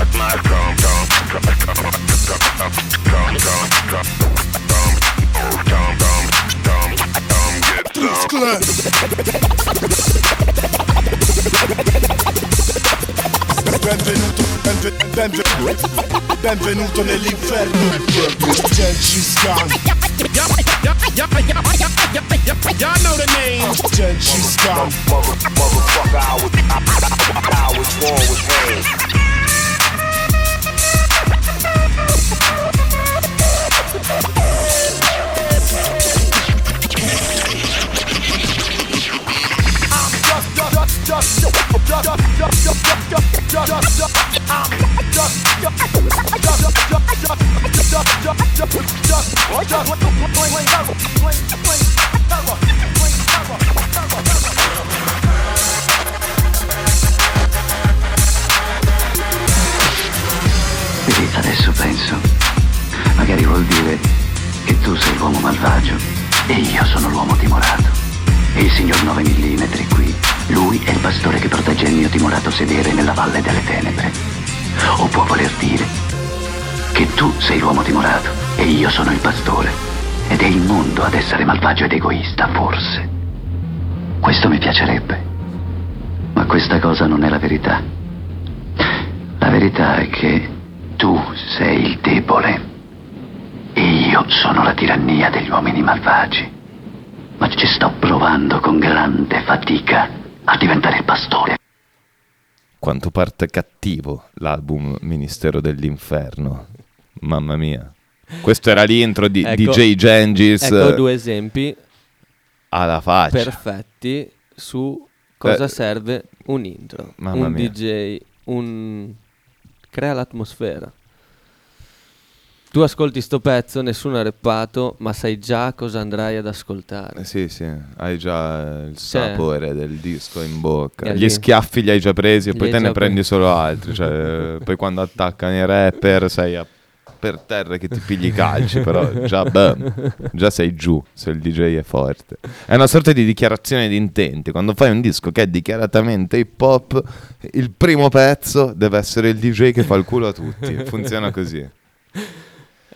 At my comp Benvenuto, benve- benve- benvenuto nell'inferno Gengis Khan Y'all know the name. Gengis Khan Motherfucker, I was, I was born with pain. Adesso penso, magari vuol dire che tu sei l'uomo malvagio e io sono l'uomo timorato. Il signor 9 mm qui, lui è il pastore che protegge il mio timorato sedere nella valle delle tenebre. O può voler dire che tu sei l'uomo timorato e io sono il pastore. Ed è il mondo ad essere malvagio ed egoista, forse. Questo mi piacerebbe. Ma questa cosa non è la verità. La verità è che tu sei il debole e io sono la tirannia degli uomini malvagi. Ma ci sto provando con grande fatica a diventare il pastore. Quanto parte cattivo l'album Ministero dell'Inferno. Mamma mia. Questo era l'intro di Ecco- DJ Gengis. Ecco due esempi alla faccia. perfetti su cosa Eh, serve un intro. mamma un mia. DJ, un... crea l'atmosfera. Tu ascolti sto pezzo, nessuno ha rappato, ma sai già cosa andrai ad ascoltare. Eh, Sì, sì, hai già il Cioè- sapore del disco in bocca. Gli schiaffi li hai già presi e poi te ne già prendi solo altri. Cioè, poi quando attaccano i rapper sei a- per terra che ti pigli i calci, però già, bam, già sei giù se il DJ è forte. È una sorta di dichiarazione di intenti. Quando fai un disco che è dichiaratamente hip hop, il primo pezzo deve essere il DJ che fa il culo a tutti. Funziona così.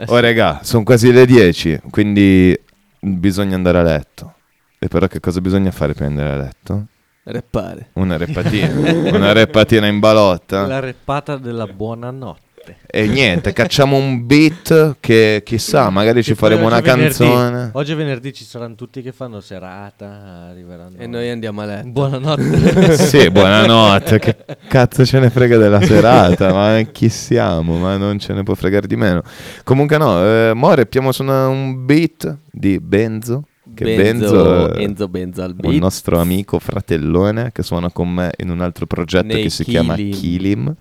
Oh regà, sono quasi le 10, quindi bisogna andare a letto. E però che cosa bisogna fare per andare a letto? Reppare. Una reppatina, una reppatina in balotta. La reppata della buonanotte. E niente, cacciamo un beat che chissà, magari ci faremo una canzone. Oggi è venerdì, ci saranno tutti che fanno serata, arriveranno. E noi andiamo a letto. Buonanotte. Sì, buonanotte. Che cazzo ce ne frega della serata? Ma chi siamo? Ma non ce ne può fregare di meno. Comunque, no, eh, mo reppiamo su un beat di Benzo. Che Benzo- Benzo, Benzo al un beat. nostro amico fratellone che suona con me in un altro progetto Nei che si chiama Kilim.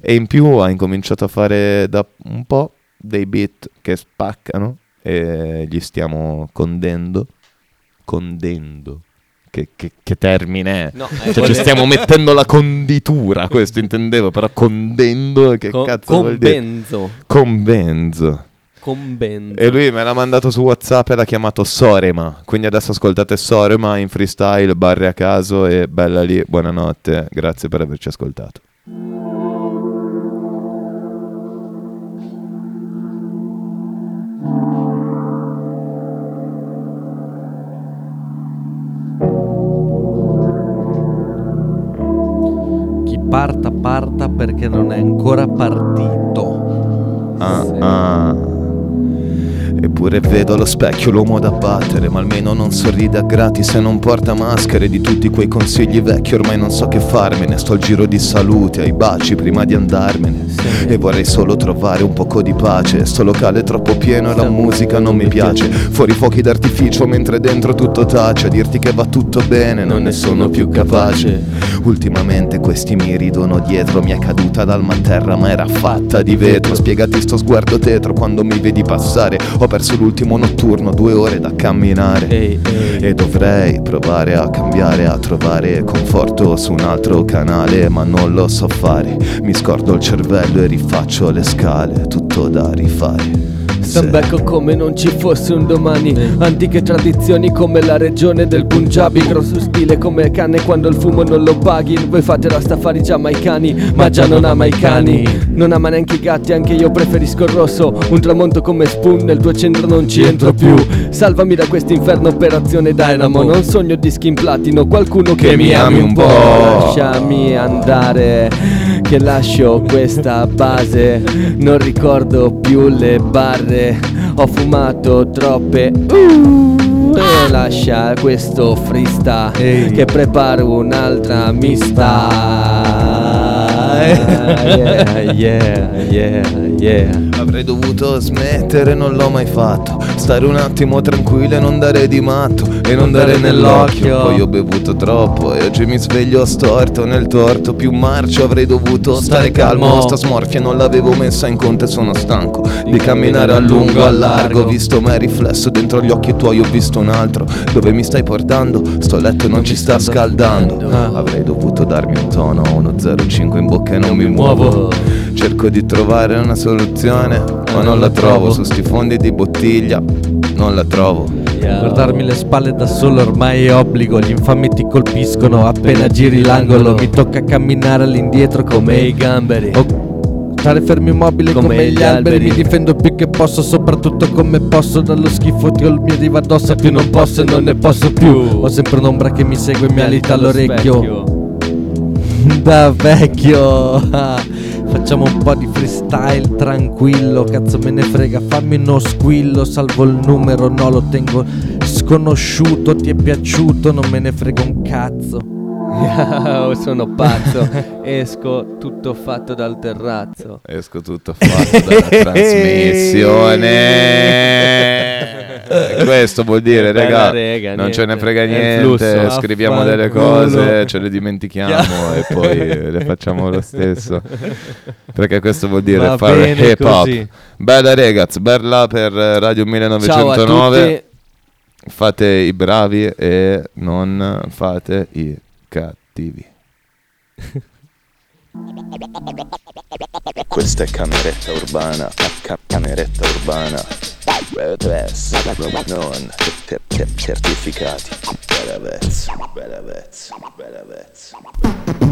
E in più ha incominciato a fare da un po' dei beat che spaccano e gli stiamo condendo. Condendo. Che, che- che termine è? No, Cioè, eh, ci volevo- stiamo mettendo la conditura, questo intendevo, però condendo che Co- cazzo vuol dire? conbenzo. Conbenzo. Con Benzo. E lui me l'ha mandato su WhatsApp e l'ha chiamato Sorema. Quindi adesso ascoltate Sorema in freestyle, barre a caso e bella lì. Buonanotte, grazie per averci ascoltato. Chi parta, parta perché non è ancora partito. Ah, ah. Eppure vedo allo specchio l'uomo da battere, ma almeno non sorride a gratis e non porta maschere di tutti quei consigli vecchi, ormai non so che farmene, sto al giro di saluti, ai baci prima di andarmene. E vorrei solo trovare un poco di pace, sto locale è troppo pieno e la musica non mi piace. Fuori fuochi d'artificio mentre dentro tutto tace, a dirti che va tutto bene, non ne sono più capace. Ultimamente questi mi ridono dietro, mi è caduta dal terra ma era fatta di vetro. Spiegati sto sguardo tetro quando mi vedi passare, ho perso perso l'ultimo notturno, due ore da camminare. E dovrei provare a cambiare, a trovare conforto su un altro canale, ma non lo so fare. Mi scordo il cervello e rifaccio le scale, tutto da rifare. Stambecco come non ci fosse un domani. Antiche tradizioni come la regione del Punjabi. Grosso stile come canne quando il fumo non lo paghi. Voi fate rastafari giamaicani Ma già non ama i cani Non ama neanche i gatti Anche io preferisco il rosso. Un tramonto come Spoon Nel tuo centro non ci entro più. Salvami da quest'inferno operazione Dynamo. Non sogno dischi in platino. Qualcuno che, Che mi ami un po'. Lasciami andare Che lascio questa base. Non ricordo più le barre. Ho fumato troppe. Uh, E lascia questo freestyle Che preparo un'altra mista. Yeah, yeah, yeah, yeah Avrei dovuto smettere, non l'ho mai fatto. Stare un attimo tranquillo e non dare di matto. E non dare nell'occhio. Poi ho bevuto troppo e oggi mi sveglio storto nel torto. Più marcio avrei dovuto stare calmo. Sta smorfia non l'avevo messa in conto e sono stanco di camminare a lungo, a largo. Ho visto me riflesso dentro gli occhi tuoi, ho visto un altro. Dove mi stai portando? Sto letto non ci sta scaldando. Avrei dovuto darmi un tono, uno 05 in bocca e non mi muovo. Cerco di trovare una soluzione, ma non la trovo. Su sti fondi di bottiglia. Non la trovo. Guardarmi le spalle da solo ormai è obbligo. Gli infami ti colpiscono. Appena giri l'angolo Mi tocca camminare all'indietro come i gamberi. O Stare fermo immobile come, gli alberi. Mi difendo più che posso Soprattutto come posso. Dallo schifo che il mio arriva addosso Più non posso e non ne posso più. Ho sempre un'ombra che mi segue e mi alita all'orecchio. Da vecchio Facciamo un po' di freestyle tranquillo Cazzo me ne frega Fammi uno squillo Salvo il numero No lo tengo sconosciuto Ti è piaciuto Non me ne frega un cazzo Oh, sono pazzo Esco tutto fatto dal terrazzo Esco tutto fatto dalla trasmissione. Questo vuol dire, raga, rega, non ce ne niente. frega niente, flusso. scriviamo delle cose, ce le dimentichiamo e poi le facciamo lo stesso. Perché questo vuol dire Va fare hip hop. Bella ragazzi, bella per Radio Ciao a 1909. Fate i bravi e non fate i cattivi. Questa è cameretta urbana, ca- cameretta urbana. Non certificati. Bella vezza, bella vezza, bella vezza.